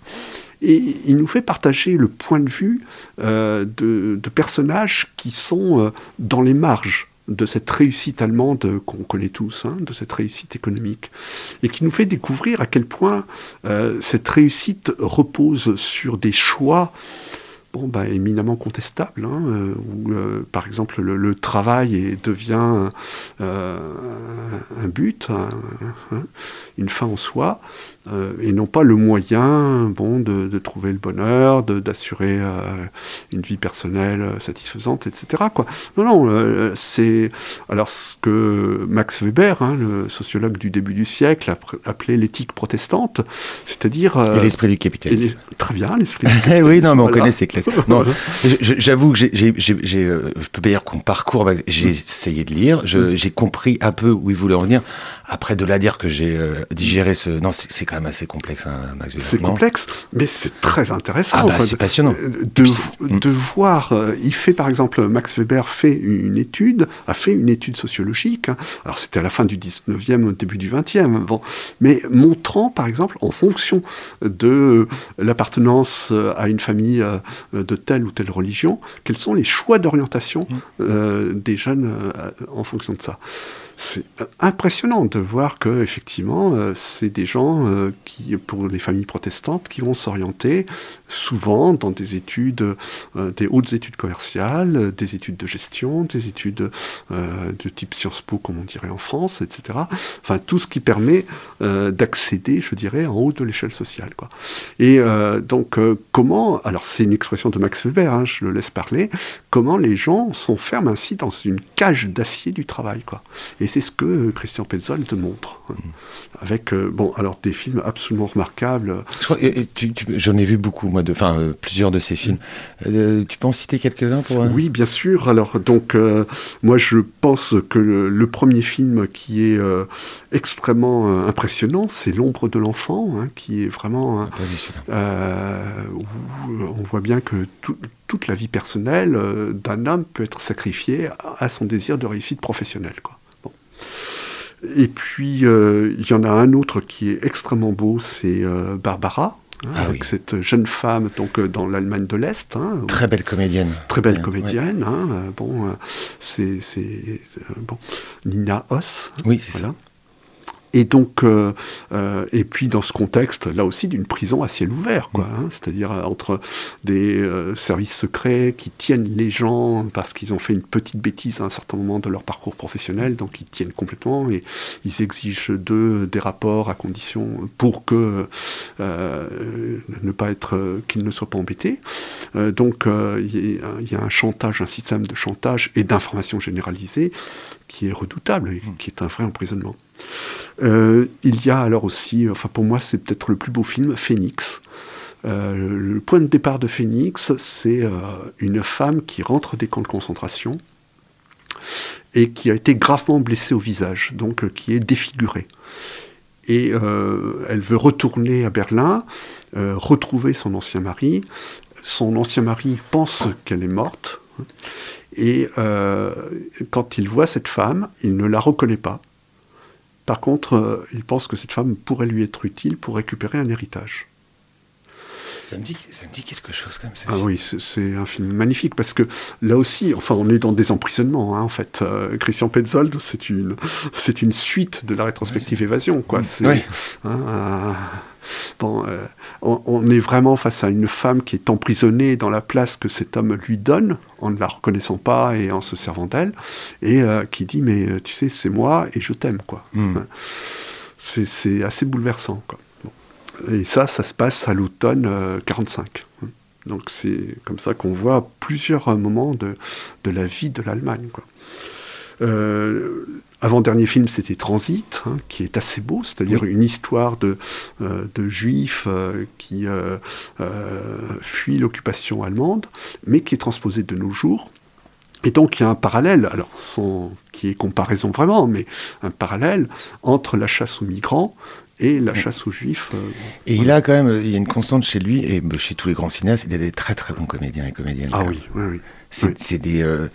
[SPEAKER 4] et il nous fait partager le point de vue euh, de, de personnages qui sont euh, dans les marges de cette réussite allemande qu'on connaît tous, hein, de cette réussite économique, et qui nous fait découvrir à quel point euh, cette réussite repose sur des choix bon, bah, éminemment contestable, hein, euh, où euh, par exemple le, travail devient euh, un but, un- une fin en soi, euh, et non pas le moyen bon, de, de trouver le bonheur, d'assurer euh, une vie personnelle euh, satisfaisante, etc. Quoi. Non, non, euh, c'est alors ce que Max Weber, hein, le sociologue du début du siècle, appelait l'éthique protestante, c'est-à-dire...
[SPEAKER 3] Et l'esprit du capitalisme.
[SPEAKER 4] les- Très bien, l'esprit du
[SPEAKER 3] Eh oui, non, mais on
[SPEAKER 4] Voilà.
[SPEAKER 3] connaît ces classes. J'avoue que j'ai, peux pas dire qu'on parcourt, bah, j'ai essayé de lire, je- j'ai compris un peu où il voulait en venir. Après, de là à dire que j'ai digéré ce. Non, c'est, c'est quand même assez complexe, hein, Max Weber.
[SPEAKER 4] C'est complexe, mais c'est très intéressant.
[SPEAKER 3] Ah, bah, c'est passionnant.
[SPEAKER 4] De,
[SPEAKER 3] Mm.
[SPEAKER 4] voir, euh, il fait par exemple, Max Weber fait une étude, a fait une étude sociologique, hein. alors c'était à la fin du 19e, au début du 20e, bon, mais montrant par exemple, en fonction de l'appartenance euh, à une famille euh, de telle ou telle religion, quels sont les choix d'orientation
[SPEAKER 3] Mm.
[SPEAKER 4] euh, des jeunes euh, en fonction de ça. C'est impressionnant de voir que effectivement, euh, c'est des gens euh, qui, pour les familles protestantes, qui vont s'orienter souvent dans des études, euh, des hautes études commerciales, euh, des études de gestion, des études euh, de type Sciences Po, comme on dirait en France, etc. Enfin, tout ce qui permet euh, d'accéder, je dirais, en haut de l'échelle sociale. Quoi. Et donc, comment, alors c'est une expression de Max Weber, hein, je le laisse parler, comment les gens s'enferment ainsi dans une cage d'acier du travail. Quoi. Et c'est ce que Christian Petzold montre. hein. Avec, euh, bon, alors des films absolument remarquables.
[SPEAKER 3] J'en ai vu beaucoup, moi, de, enfin, euh, plusieurs de ces films. Euh, tu peux en citer quelques-uns pour. euh,
[SPEAKER 4] Oui, bien sûr. Alors, donc, moi, je pense que le, le premier film qui est extrêmement impressionnant, c'est L'ombre de l'enfant, hein, qui est vraiment,
[SPEAKER 3] celui-là.
[SPEAKER 4] euh, où on voit bien que tout- toute la vie personnelle d'un homme peut être sacrifiée à, à son désir de réussite professionnelle. Quoi. Et puis, euh, il y en a un autre qui est extrêmement beau, c'est euh, Barbara. Hein,
[SPEAKER 3] Ah
[SPEAKER 4] avec
[SPEAKER 3] oui.
[SPEAKER 4] cette jeune femme donc euh, dans l'Allemagne de l'Est, hein,
[SPEAKER 3] Très belle comédienne.
[SPEAKER 4] très belle
[SPEAKER 3] Ouais,
[SPEAKER 4] comédienne. hein, bon, euh, c'est euh, bon, Nina Hoss.
[SPEAKER 3] Oui, c'est
[SPEAKER 4] voilà. Et donc, euh, euh, et puis dans ce contexte, là aussi, d'une prison à ciel ouvert, quoi. hein, C'est-à-dire euh, entre des euh, services secrets qui tiennent les gens parce qu'ils ont fait une petite bêtise à un certain moment de leur parcours professionnel, donc ils tiennent complètement et ils exigent d'eux des rapports à condition pour que euh, ne pas être, euh, qu'ils ne soient pas embêtés. Euh, donc, euh, il y, y a un chantage, un système de chantage et d'information généralisée qui est redoutable qui est un vrai emprisonnement. Euh, il y a alors aussi, enfin pour moi c'est peut-être le plus beau film, Phoenix. Euh, le, point de départ de Phoenix, c'est euh, une femme qui rentre des camps de concentration et qui a été gravement blessée au visage, donc qui est défigurée. Et elle veut retourner à Berlin, retrouver son ancien mari. Son ancien mari pense qu'elle est morte. Et euh, quand il voit cette femme, il ne la reconnaît pas. Par contre, euh, il pense que cette femme pourrait lui être utile pour récupérer un héritage.
[SPEAKER 3] Ça me dit, ça me dit quelque chose même. ce
[SPEAKER 4] Ah oui, c'est- un film magnifique parce que là aussi, enfin, on est dans des emprisonnements. hein, en fait, Euh, Christian Petzold, c'est une, c'est une suite de la rétrospective Évasion, quoi.
[SPEAKER 3] Oui.
[SPEAKER 4] hein, bon, euh, on, on est vraiment face à une femme qui est emprisonnée dans la place que cet homme lui donne, en ne la reconnaissant pas et en se servant d'elle, et euh, qui dit mais euh, tu sais, c'est moi et je t'aime, quoi.
[SPEAKER 3] Hmm.
[SPEAKER 4] Hein. C'est assez bouleversant, quoi. Bon. Et ça, ça se passe à l'automne euh, 45. hein. Donc c'est comme ça qu'on voit plusieurs moments de, de la vie de l'Allemagne. quoi. Euh, avant-dernier film, c'était Transit, hein, qui est assez beau, c'est-à-dire une histoire de, euh, de juifs euh, qui euh, euh, fuient l'occupation allemande, mais qui est transposée de nos jours. Et donc il y a un parallèle, alors sans qui est comparaison vraiment, mais un parallèle entre la chasse aux migrants et la chasse aux juifs. euh,
[SPEAKER 3] Et il a quand même, il y a une constante chez lui et chez tous les grands cinéastes, il a des très très bons comédiens et comédiennes.
[SPEAKER 4] Ah oui, oui, oui.
[SPEAKER 3] C'est
[SPEAKER 4] oui.
[SPEAKER 3] des, euh,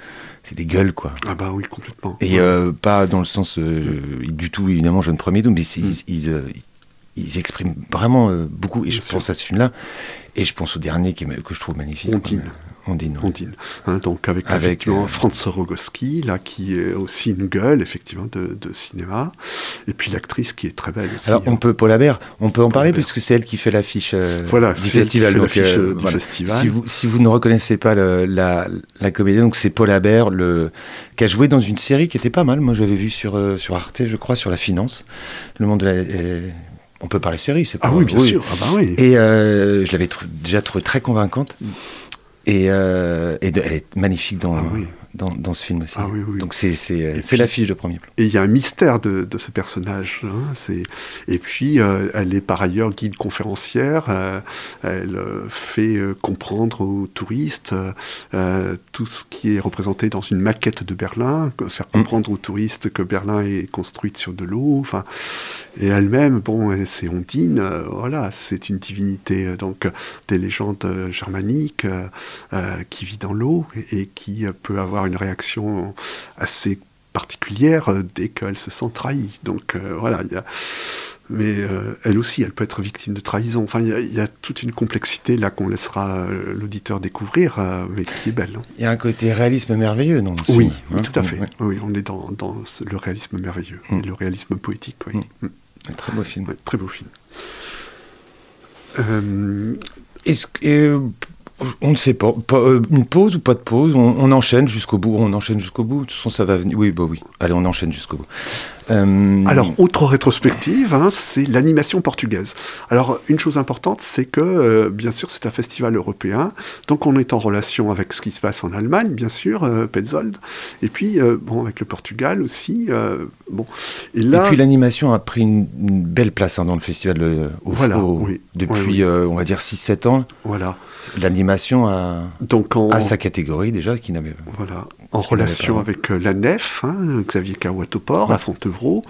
[SPEAKER 3] c'est des gueules quoi.
[SPEAKER 4] Ah bah oui, complètement.
[SPEAKER 3] Et euh, pas dans le sens euh, du tout évidemment jeune premier doux, mais
[SPEAKER 4] Mm.
[SPEAKER 3] ils, ils, euh, ils expriment vraiment beaucoup. Et je pense à ce film-là. Et je pense au dernier qui que je trouve magnifique.
[SPEAKER 4] Ondine.
[SPEAKER 3] ouais.
[SPEAKER 4] Ondine. Hein, donc avec,
[SPEAKER 3] Avec, euh,
[SPEAKER 4] Franz Rogowski, là, qui est aussi une gueule, effectivement, de, de cinéma. Et puis l'actrice qui est très belle aussi.
[SPEAKER 3] Alors, on
[SPEAKER 4] hein.
[SPEAKER 3] peut, Paul Habert, on peut en parler puisque c'est elle qui fait l'affiche euh,
[SPEAKER 4] Voilà,
[SPEAKER 3] du festival. donc,
[SPEAKER 4] l'affiche,
[SPEAKER 3] euh,
[SPEAKER 4] du
[SPEAKER 3] voilà.
[SPEAKER 4] festival.
[SPEAKER 3] Si vous, si vous ne reconnaissez pas le- la, la comédienne, donc c'est Paul Habert, le, qui a joué dans une série qui était pas mal. Moi, j'avais vu sur, euh, sur Arte, je crois, sur la finance. Le monde de la. euh, on peut parler série, c'est pas
[SPEAKER 4] Ah oui, bien sûr. Ah bah oui.
[SPEAKER 3] Et euh, je l'avais déjà trouvée très convaincante. Et, euh, et de- elle est magnifique dans,
[SPEAKER 4] Ah oui.
[SPEAKER 3] Dans, dans ce film aussi.
[SPEAKER 4] Ah oui, oui.
[SPEAKER 3] Donc c'est l'affiche de premier plan.
[SPEAKER 4] Et il y a un mystère de, de ce personnage. hein, Et puis, euh, elle est par ailleurs guide conférencière. euh, elle euh, fait comprendre aux touristes euh, tout ce qui est représenté dans une maquette de Berlin, faire
[SPEAKER 3] Mm.
[SPEAKER 4] comprendre aux touristes que Berlin est construite sur de l'eau. Enfin, et elle-même, bon, c'est Ondine. voilà, c'est une divinité donc des légendes germaniques qui vit dans l'eau et, et qui peut avoir une réaction assez particulière euh, dès qu'elle se sent trahie. Donc euh, voilà, il y a... mais euh, elle aussi, elle peut être victime de trahison. Enfin, il y a- il y, a toute une complexité là qu'on laissera l'auditeur découvrir, euh, mais qui est belle. hein.
[SPEAKER 3] Il y a un côté réalisme merveilleux ce
[SPEAKER 4] Oui,
[SPEAKER 3] film, hein.
[SPEAKER 4] tout à fait. Oui, on est dans, le réalisme merveilleux,
[SPEAKER 3] Mm.
[SPEAKER 4] et le réalisme poétique. Oui.
[SPEAKER 3] Mm. un très beau film.
[SPEAKER 4] Ouais, très beau film.
[SPEAKER 3] Est-ce que, on ne sait pas, euh, une pause ou pas de pause, on, on enchaîne jusqu'au bout, on enchaîne jusqu'au bout, de toute façon ça va venir, oui, bah oui, allez on enchaîne jusqu'au bout. Euh,
[SPEAKER 4] Alors, autre rétrospective, hein, c'est l'animation portugaise. Alors, une chose importante, c'est que, euh, bien sûr, c'est un festival européen, donc on est en relation avec ce qui se passe en Allemagne, bien sûr, euh, Petzold, et puis, euh, bon, avec le Portugal aussi, bon. Et
[SPEAKER 3] et
[SPEAKER 4] là,
[SPEAKER 3] puis l'animation a pris une, une belle place hein, dans le festival au-
[SPEAKER 4] Voilà,
[SPEAKER 3] au-
[SPEAKER 4] oui.
[SPEAKER 3] depuis,
[SPEAKER 4] Oui, oui.
[SPEAKER 3] on va dire, 6-7 ans.
[SPEAKER 4] voilà.
[SPEAKER 3] L'animation a,
[SPEAKER 4] Donc,
[SPEAKER 3] a sa catégorie déjà, qui n'avait
[SPEAKER 4] Voilà, en relation avec euh, la nef, hein, Xavier
[SPEAKER 3] Ouais.
[SPEAKER 4] à Fontevraud.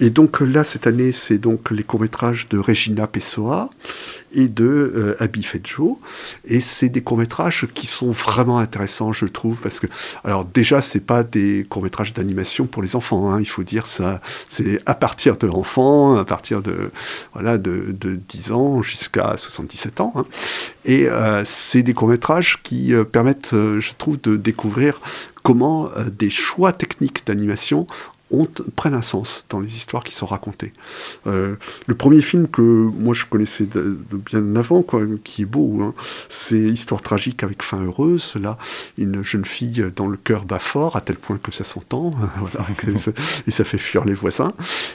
[SPEAKER 4] Et donc là, cette année, c'est donc les courts-métrages de Regina Pessoa et de euh, Abi Fedjo. Et c'est des courts-métrages qui sont vraiment intéressants, je trouve, parce que, alors déjà, c'est pas des courts-métrages d'animation pour les enfants, hein, il faut dire ça, c'est à partir de l'enfant, à partir de, voilà, de, de 10 ans jusqu'à 77 ans. hein. Et euh, c'est des courts-métrages qui euh, permettent, euh, je trouve, de découvrir comment euh, des choix techniques d'animation ont, prennent un sens dans les histoires qui sont racontées. Euh, le premier film que moi je connaissais de, de bien avant, quoi, qui est beau, hein, c'est Histoire tragique avec fin heureuse. Là, une jeune fille dont le cœur bat fort à tel point que ça s'entend, voilà, et ça fait fuir les voisins.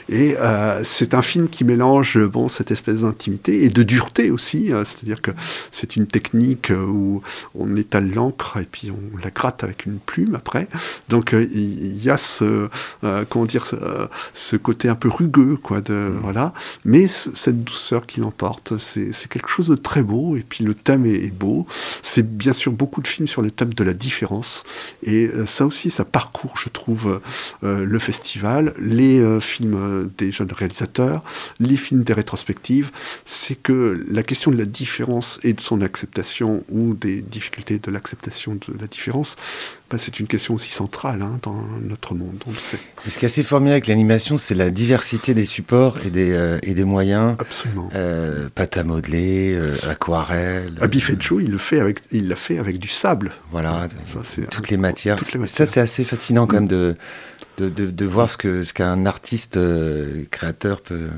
[SPEAKER 4] Et euh, c'est un film qui mélange bon cette espèce d'intimité et de dureté aussi, euh, c'est-à-dire que c'est une technique euh, où on étale l'encre et puis on la gratte avec une plume après. Donc il y, a ce euh, comment dire ce, euh, côté un peu rugueux quoi de voilà, mais cette douceur qui l'emporte, c'est quelque chose de très beau et puis le thème est, est beau. C'est bien sûr beaucoup de films sur le thème de la différence et euh, ça aussi ça parcourt je trouve euh, le festival, les euh, films euh, des jeunes réalisateurs, les films des rétrospectives, c'est que la question de la différence et de son acceptation ou des difficultés de l'acceptation de la différence, bah, c'est une question aussi centrale hein, dans notre monde, on le sait.
[SPEAKER 3] Et ce qui est assez formidable avec l'animation, c'est la diversité des supports et des, euh, et des moyens.
[SPEAKER 4] Absolument.
[SPEAKER 3] Euh, pâte à modeler, euh, aquarelle.
[SPEAKER 4] Abi Fedjo, il le fait avec, il l'a fait avec du sable.
[SPEAKER 3] Voilà,
[SPEAKER 4] Ça, c'est-
[SPEAKER 3] toutes les matières.
[SPEAKER 4] toutes les
[SPEAKER 3] Ça, c'est assez fascinant quand même de, de, de, de voir ce que ce qu'un artiste euh, créateur peut.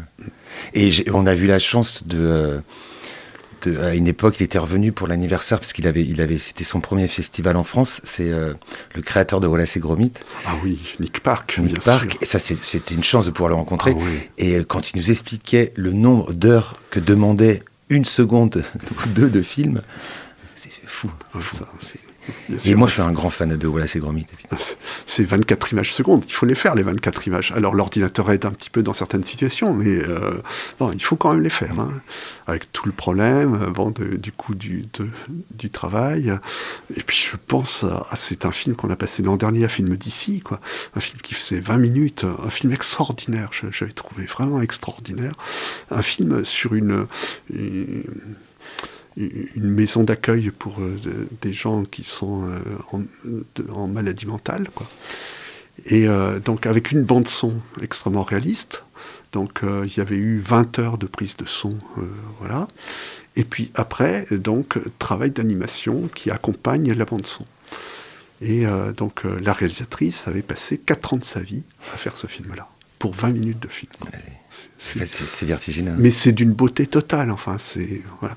[SPEAKER 3] Et on a vu la chance de, euh, de- à une époque, il était revenu pour l'anniversaire parce qu'il avait, il avait, c'était son premier festival en France. C'est euh, le créateur de Wallace et Gromit,
[SPEAKER 4] Ah oui, Nick Park,
[SPEAKER 3] Nick
[SPEAKER 4] bien
[SPEAKER 3] Park.
[SPEAKER 4] sûr.
[SPEAKER 3] Et ça, c'est- c'était une chance de pouvoir le rencontrer.
[SPEAKER 4] Ah oui.
[SPEAKER 3] Et euh, quand il nous expliquait le nombre d'heures que demandait une seconde ou deux de film, c'est fou. Fou.
[SPEAKER 4] ça, c'est- bien
[SPEAKER 3] Et
[SPEAKER 4] sûr.
[SPEAKER 3] moi, je suis un grand fan de Wallace et Gromit. évidemment.
[SPEAKER 4] C'est- C'est 24 images secondes. Il faut les faire, les 24 images. Alors, l'ordinateur aide un petit peu dans certaines situations, mais euh, non, il faut quand même les faire. hein. Avec tout le problème euh, bon, de- du coup du, de- du travail. Et puis, je pense, à, à- c'est un film qu'on a passé l'an dernier, un film d'ici, quoi. Un film qui faisait 20 minutes, un film extraordinaire. J'avais trouvé vraiment extraordinaire. Un film sur une- une une maison d'accueil pour euh, de- des gens qui sont euh, en, de- en maladie mentale, quoi. Et euh, donc avec une bande son extrêmement réaliste, Donc il y avait eu 20 heures de prise de son, voilà. Et puis après, donc, travail d'animation qui accompagne la bande son. Et donc la réalisatrice avait passé 4 ans de sa vie à faire ce film-là, pour 20 minutes de film. C'est-
[SPEAKER 3] vertigineux.
[SPEAKER 4] mais c'est d'une beauté totale, enfin, c'est... Voilà.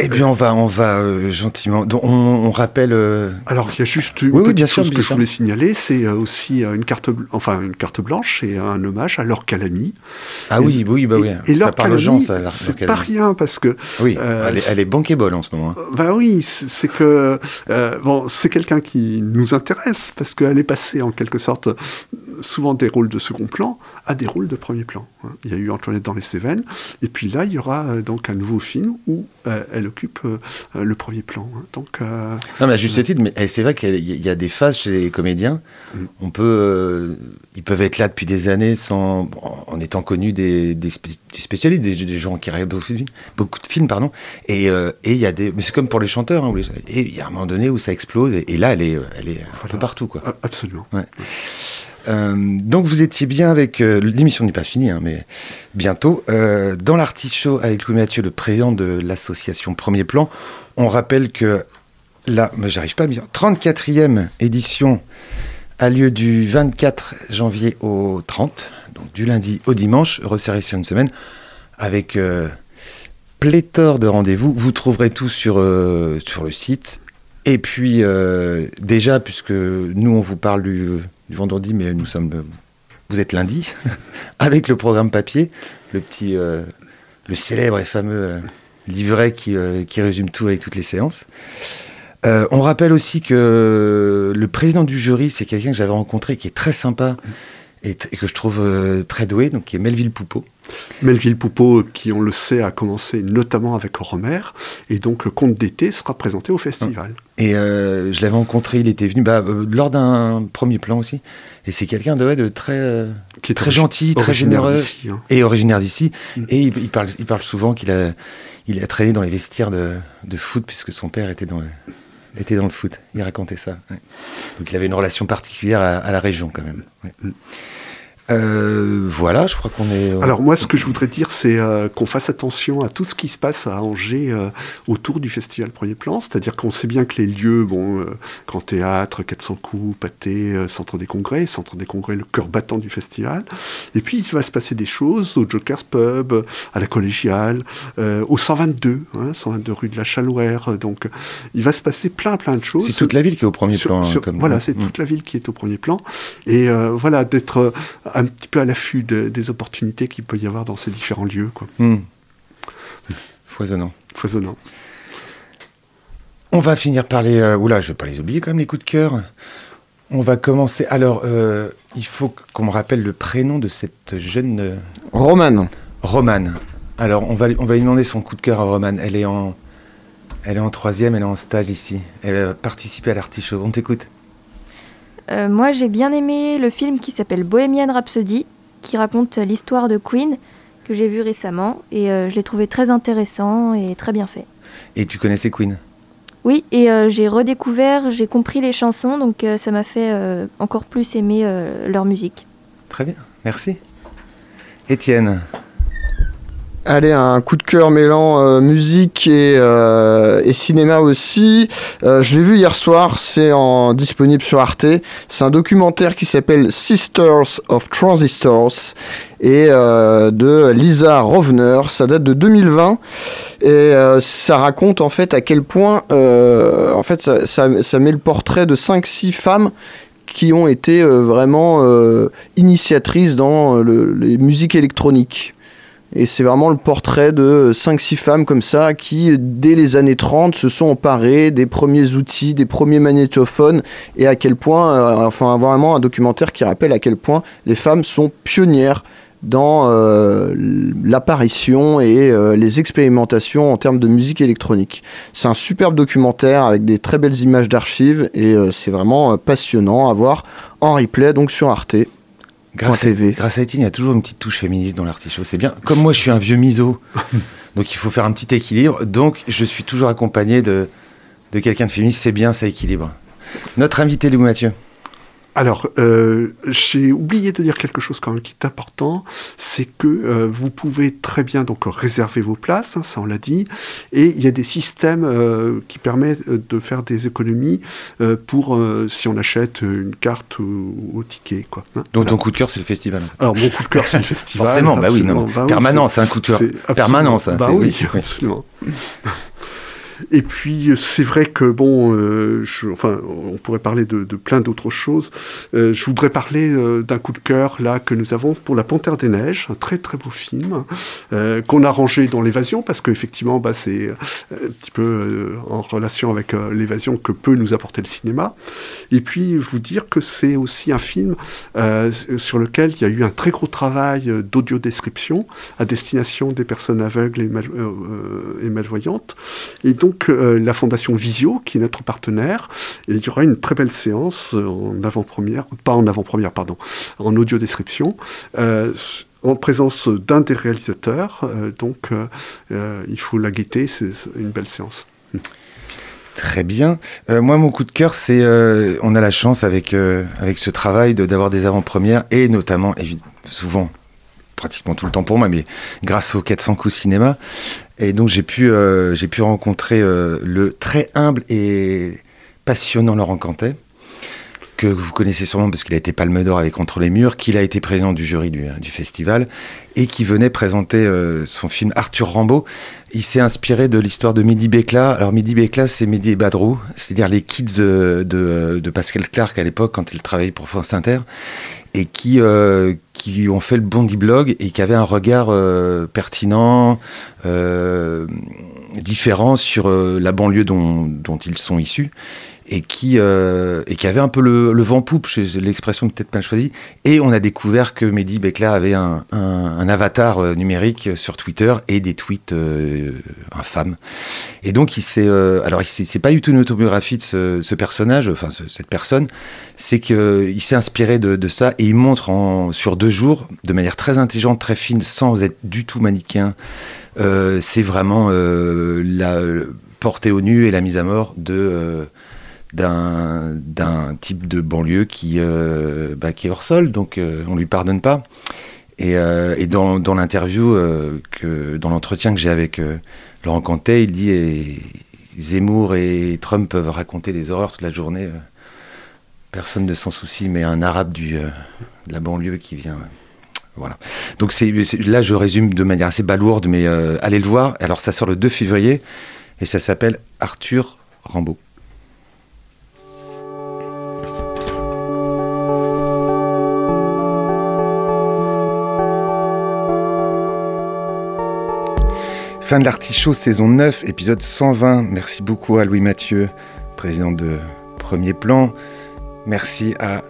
[SPEAKER 3] Eh bien, on va, on va euh, gentiment. Donc, on, on rappelle. euh,
[SPEAKER 4] Alors, il y a juste une
[SPEAKER 3] Oui, oui, bien sûr,
[SPEAKER 4] chose
[SPEAKER 3] bien
[SPEAKER 4] que je
[SPEAKER 3] sûr.
[SPEAKER 4] voulais signaler, c'est euh, aussi une carte, enfin, une carte blanche et un hommage à Laure Calamy.
[SPEAKER 3] Ah
[SPEAKER 4] Et-
[SPEAKER 3] oui, oui, bah oui.
[SPEAKER 4] Et, et
[SPEAKER 3] ça parle aux gens, ça.
[SPEAKER 4] c'est pas rien parce que
[SPEAKER 3] Oui,
[SPEAKER 4] euh,
[SPEAKER 3] elle, est, elle est bankable en ce moment. hein.
[SPEAKER 4] Ben oui, c'est que bon, c'est quelqu'un qui nous intéresse parce qu'elle est passée en quelque sorte souvent des rôles de second plan à des rôles de premier plan. hein. Il y a eu Antoinette dans les Cévennes, et puis là il y aura donc un nouveau film où elle occupe euh, euh, le premier plan. hein. Donc euh,
[SPEAKER 3] Non, mais à juste titre, mais eh, c'est vrai qu'il y a- des phases chez les comédiens.
[SPEAKER 4] Mm.
[SPEAKER 3] On peut, ils peuvent être là depuis des années sans, en étant connus des, des, spé- des spécialistes, des, des gens qui réalisent beaucoup de films, beaucoup de films, pardon. Et et il y a des, mais c'est comme pour les chanteurs. hein, et il y a un moment donné où ça explose. Et, et là, elle est, elle est un peu partout, quoi.
[SPEAKER 4] absolument.
[SPEAKER 3] Euh, donc vous étiez bien avec euh, l'émission n'est pas finie, hein, mais bientôt euh, dans l'artichaut avec Louis Mathieu, le président de l'association Premier Plan. On rappelle que mais j'arrive pas dire, 34e édition a lieu du 24 janvier au 30, donc du lundi au dimanche, resserré sur une semaine, avec euh, pléthore de rendez-vous. Vous trouverez tout sur, sur le site. Et puis, déjà, puisque nous, on vous parle du, du vendredi, mais nous sommes. le- vous êtes lundi, avec le programme papier, le petit. euh, le célèbre et fameux euh, livret qui, euh, qui résume tout avec toutes les séances. On rappelle aussi que le président du jury, c'est quelqu'un que j'avais rencontré qui est très sympa et, que je trouve très doué, donc qui est Melville Poupeau.
[SPEAKER 4] Melville Poupeau, qui on le sait, a commencé notamment avec Romer, et donc euh, Conte d'été sera présenté au festival.
[SPEAKER 3] Et euh, je l'avais rencontré, il était venu bah, euh, lors d'un premier plan aussi. Et c'est quelqu'un de, ouais, de très, euh,
[SPEAKER 4] Qui est
[SPEAKER 3] très gentil, très généreux
[SPEAKER 4] hein.
[SPEAKER 3] et originaire d'ici.
[SPEAKER 4] Mm.
[SPEAKER 3] Et il, il parle, il parle souvent qu'il a, il a traîné dans les vestiaires de, de foot puisque son père était dans, le- était dans le foot. Il racontait ça. ouais. Donc il avait une relation particulière à, à la région quand même. ouais. Euh, voilà, je crois qu'on est.
[SPEAKER 4] Alors moi, ce que je voudrais dire, c'est euh, qu'on fasse attention à tout ce qui se passe à Angers euh, autour du festival Premier Plan. C'est-à-dire qu'on sait bien que les lieux, bon, euh, Grand Théâtre, 400 coups, Pâté, euh, Centre des Congrès, Centre des Congrès, le cœur battant du festival. Et puis, il va se passer des choses au Joker's Pub, euh, à la Collégiale, euh, au 122, hein, 122 rue de la Chalouère. Donc, euh, il va se passer plein, plein de choses.
[SPEAKER 3] C'est toute la ville qui est au premier
[SPEAKER 4] Sur-
[SPEAKER 3] plan. hein,
[SPEAKER 4] sur-
[SPEAKER 3] comme-
[SPEAKER 4] voilà, c'est
[SPEAKER 3] Mm.
[SPEAKER 4] toute la ville qui est au premier plan. Et euh, voilà, d'être euh, un petit peu à l'affût de- des opportunités qu'il peut y avoir dans ces différents lieux. Quoi.
[SPEAKER 3] Mm. Foisonnant.
[SPEAKER 4] Foisonnant.
[SPEAKER 3] On va finir par les. euh, oula, je vais pas les oublier quand même, les coups de cœur. On va commencer. Alors, euh, il faut qu'on me rappelle le prénom de cette jeune euh,
[SPEAKER 6] Roman.
[SPEAKER 3] Romane. Alors, on va, lui- on va lui demander son coup de cœur à Romane. Elle est en, elle est en troisième, elle est en stage ici. Elle a participé à l'artichaut. On t'écoute.
[SPEAKER 7] Euh, moi, j'ai bien aimé le film qui s'appelle Bohemian Rhapsody, qui raconte l'histoire de Queen, que j'ai vu récemment, et euh, je l'ai trouvé très intéressant et très bien fait.
[SPEAKER 3] Et tu connaissais Queen?
[SPEAKER 7] Oui, et euh, j'ai redécouvert, j'ai compris les chansons, donc ça m'a fait encore plus aimer leur musique.
[SPEAKER 3] Très bien, merci. Étienne.
[SPEAKER 6] Allez, un coup de cœur mêlant euh, musique et, euh, et cinéma aussi. Euh, je l'ai vu hier soir, c'est en, disponible sur Arte. C'est un documentaire qui s'appelle Sisters of Transistors et de Lisa Rovner. Ça date de 2020 et ça raconte en fait à quel point, en fait, ça, met le portrait de 5-6 femmes qui ont été vraiment initiatrices dans le- les musiques électroniques. Et c'est vraiment le portrait de 5-6 femmes comme ça qui, dès les années 30, se sont emparées des premiers outils, des premiers magnétophones, et à quel point, euh, enfin vraiment un documentaire qui rappelle à quel point les femmes sont pionnières dans euh, l'apparition et euh, les expérimentations en termes de musique électronique. C'est un superbe documentaire avec des très belles images d'archives et c'est vraiment passionnant à voir en replay donc sur Arte.
[SPEAKER 3] Grâce à, grâce à Étienne, il y a toujours une petite touche féministe dans l'artichaut. C'est bien. Comme moi, je suis un vieux miso, donc il faut faire un petit équilibre. Donc, je suis toujours accompagné de, de quelqu'un de féministe. C'est bien, ça équilibre. Notre invité, Lou Mathieu.
[SPEAKER 4] Alors, euh, j'ai oublié de dire quelque chose quand même qui est important, c'est que euh, vous pouvez très bien donc réserver vos places, hein, ça on l'a dit, et il y a des systèmes euh, qui permettent de faire des économies pour si on achète une carte ou, au ticket. Quoi,
[SPEAKER 3] hein. Donc ton coup de cœur c'est le festival
[SPEAKER 4] Alors mon coup de cœur c'est le festival.
[SPEAKER 3] Forcément, bah oui, non, bah permanent, c'est un coup de cœur permanent ça.
[SPEAKER 4] Bah oui, oui, absolument. Et puis c'est vrai que bon, euh, je, enfin, on pourrait parler de, plein d'autres choses. Euh, je voudrais parler euh, d'un coup de cœur là que nous avons pour La Panthère des Neiges, un très très beau film euh, qu'on a rangé dans l'évasion parce qu'effectivement, bah, c'est un petit peu en relation avec l'évasion que peut nous apporter le cinéma. Et puis vous dire que c'est aussi un film sur lequel il y a eu un très gros travail d'audio description à destination des personnes aveugles et, et malvoyantes. Et donc donc euh, la fondation Visio, qui est notre partenaire, et il y aura une très belle séance euh, en avant-première, pas en avant-première, pardon, en audio-description, euh, en présence d'un des réalisateurs. donc il faut la guetter, c'est une belle séance.
[SPEAKER 3] Très bien. moi, mon coup de cœur, c'est on a la chance avec avec ce travail d'avoir des avant-premières et notamment souvent pratiquement tout le temps pour moi, mais grâce au 400 coups cinéma. Et donc j'ai pu, euh, pu rencontrer euh, le très humble et passionnant Laurent Cantet, que vous connaissez sûrement parce qu'il a été Palme d'Or avec Contre les murs, qu'il a été président du jury du, du festival, et qui venait présenter euh, son film Arthur Rambaud. Il s'est inspiré de l'histoire de Mehdi Bekla. Alors Mehdi Bekla, c'est Mehdi et Badrou, c'est-à-dire les kids de, de Pascal Clark à l'époque, quand il travaillait pour France Inter et qui, euh, qui ont fait le Bondi Blog et qui avaient un regard euh, pertinent, euh, différent sur la banlieue dont, ils sont issus et qui, euh, et qui avait un peu le, le vent poupe, l'expression peut-être pas choisie. Et on a découvert que Mehdi Bekla avait un, un, avatar euh, numérique sur Twitter et des tweets euh, infâmes. Et donc il s'est, euh, alors c'est pas du tout une autobiographie de ce, personnage, enfin ce, cette personne, c'est qu'il s'est inspiré de, ça et il montre en, sur deux jours, de manière très intelligente, très fine, sans être du tout manichéen. Euh, c'est vraiment la portée au nu et la mise à mort de d'un type de banlieue qui, euh, bah, qui est hors sol, donc euh, on lui pardonne pas. Et, euh, dans, dans l'interview, dans l'entretien que j'ai avec Laurent Cantet, il dit Zemmour et Trump peuvent raconter des horreurs toute la journée. personne ne s'en soucie, mais un arabe du, de la banlieue qui vient. voilà. Donc là, je résume de manière assez balourde, mais allez le voir. Alors ça sort le 2 février et ça s'appelle Arthur Rambaud. Fin de l'artichaut, saison 9, épisode 120. Merci beaucoup à Louis Mathieu, président de Premier Plan. Merci à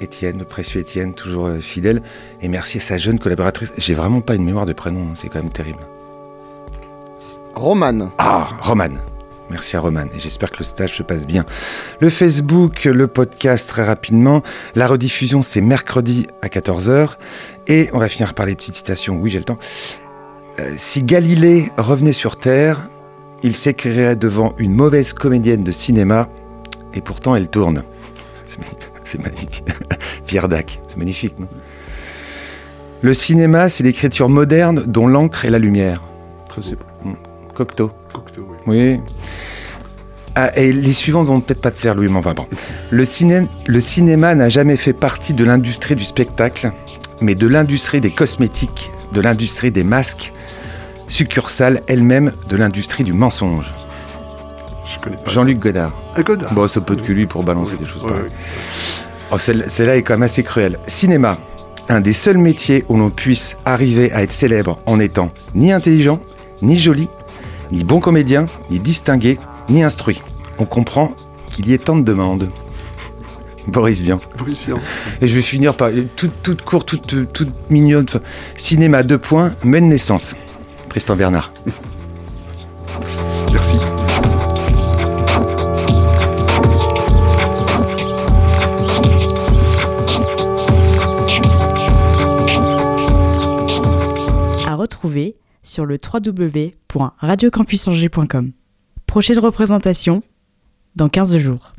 [SPEAKER 3] Étienne, le précieux Étienne, toujours euh, fidèle. Et merci à sa jeune collaboratrice. J'ai vraiment pas une mémoire de prénom, hein, c'est quand même terrible.
[SPEAKER 6] Roman.
[SPEAKER 3] Ah, Roman. Merci à Roman et j'espère que le stage se passe bien. Le Facebook, le podcast très rapidement. La rediffusion, c'est mercredi à 14h. Et on va finir par les petites citations. Oui, j'ai le temps. Euh, si Galilée revenait sur Terre, il s'écrirait devant une mauvaise comédienne de cinéma et pourtant elle tourne. C'est magnifique. Pierre Dac, c'est magnifique, non? Le cinéma, c'est l'écriture moderne dont l'encre est la lumière. Pas. Hmm. Cocteau.
[SPEAKER 4] Cocteau, oui.
[SPEAKER 3] Oui. Ah, et les suivants vont peut-être pas te plaire, Louis, mais enfin bon. Le, ciné- le cinéma n'a jamais fait partie de l'industrie du spectacle, mais de l'industrie des cosmétiques, de l'industrie des masques, succursale elle-même de l'industrie du mensonge.
[SPEAKER 4] Je.
[SPEAKER 3] Jean-Luc Godard.
[SPEAKER 4] Ah, Godard.
[SPEAKER 3] Bon, ça peut que lui pour balancer
[SPEAKER 4] Oui,
[SPEAKER 3] des choses. Oh, celle- celle-là est quand même assez cruelle. Cinéma, un des seuls métiers où l'on puisse arriver à être célèbre en étant ni intelligent, ni joli, ni bon comédien, ni distingué, ni instruit. On comprend qu'il y ait tant de demandes. Boris Vian.
[SPEAKER 4] Boris Vian.
[SPEAKER 3] Et je vais finir par toute, toute courte, toute, toute mignonne. enfin, Cinéma, deux points, mène naissance. Tristan Bernard.
[SPEAKER 4] Merci.
[SPEAKER 1] À retrouver sur le www.radiocampusangers.com. Prochaine représentation dans 15 jours.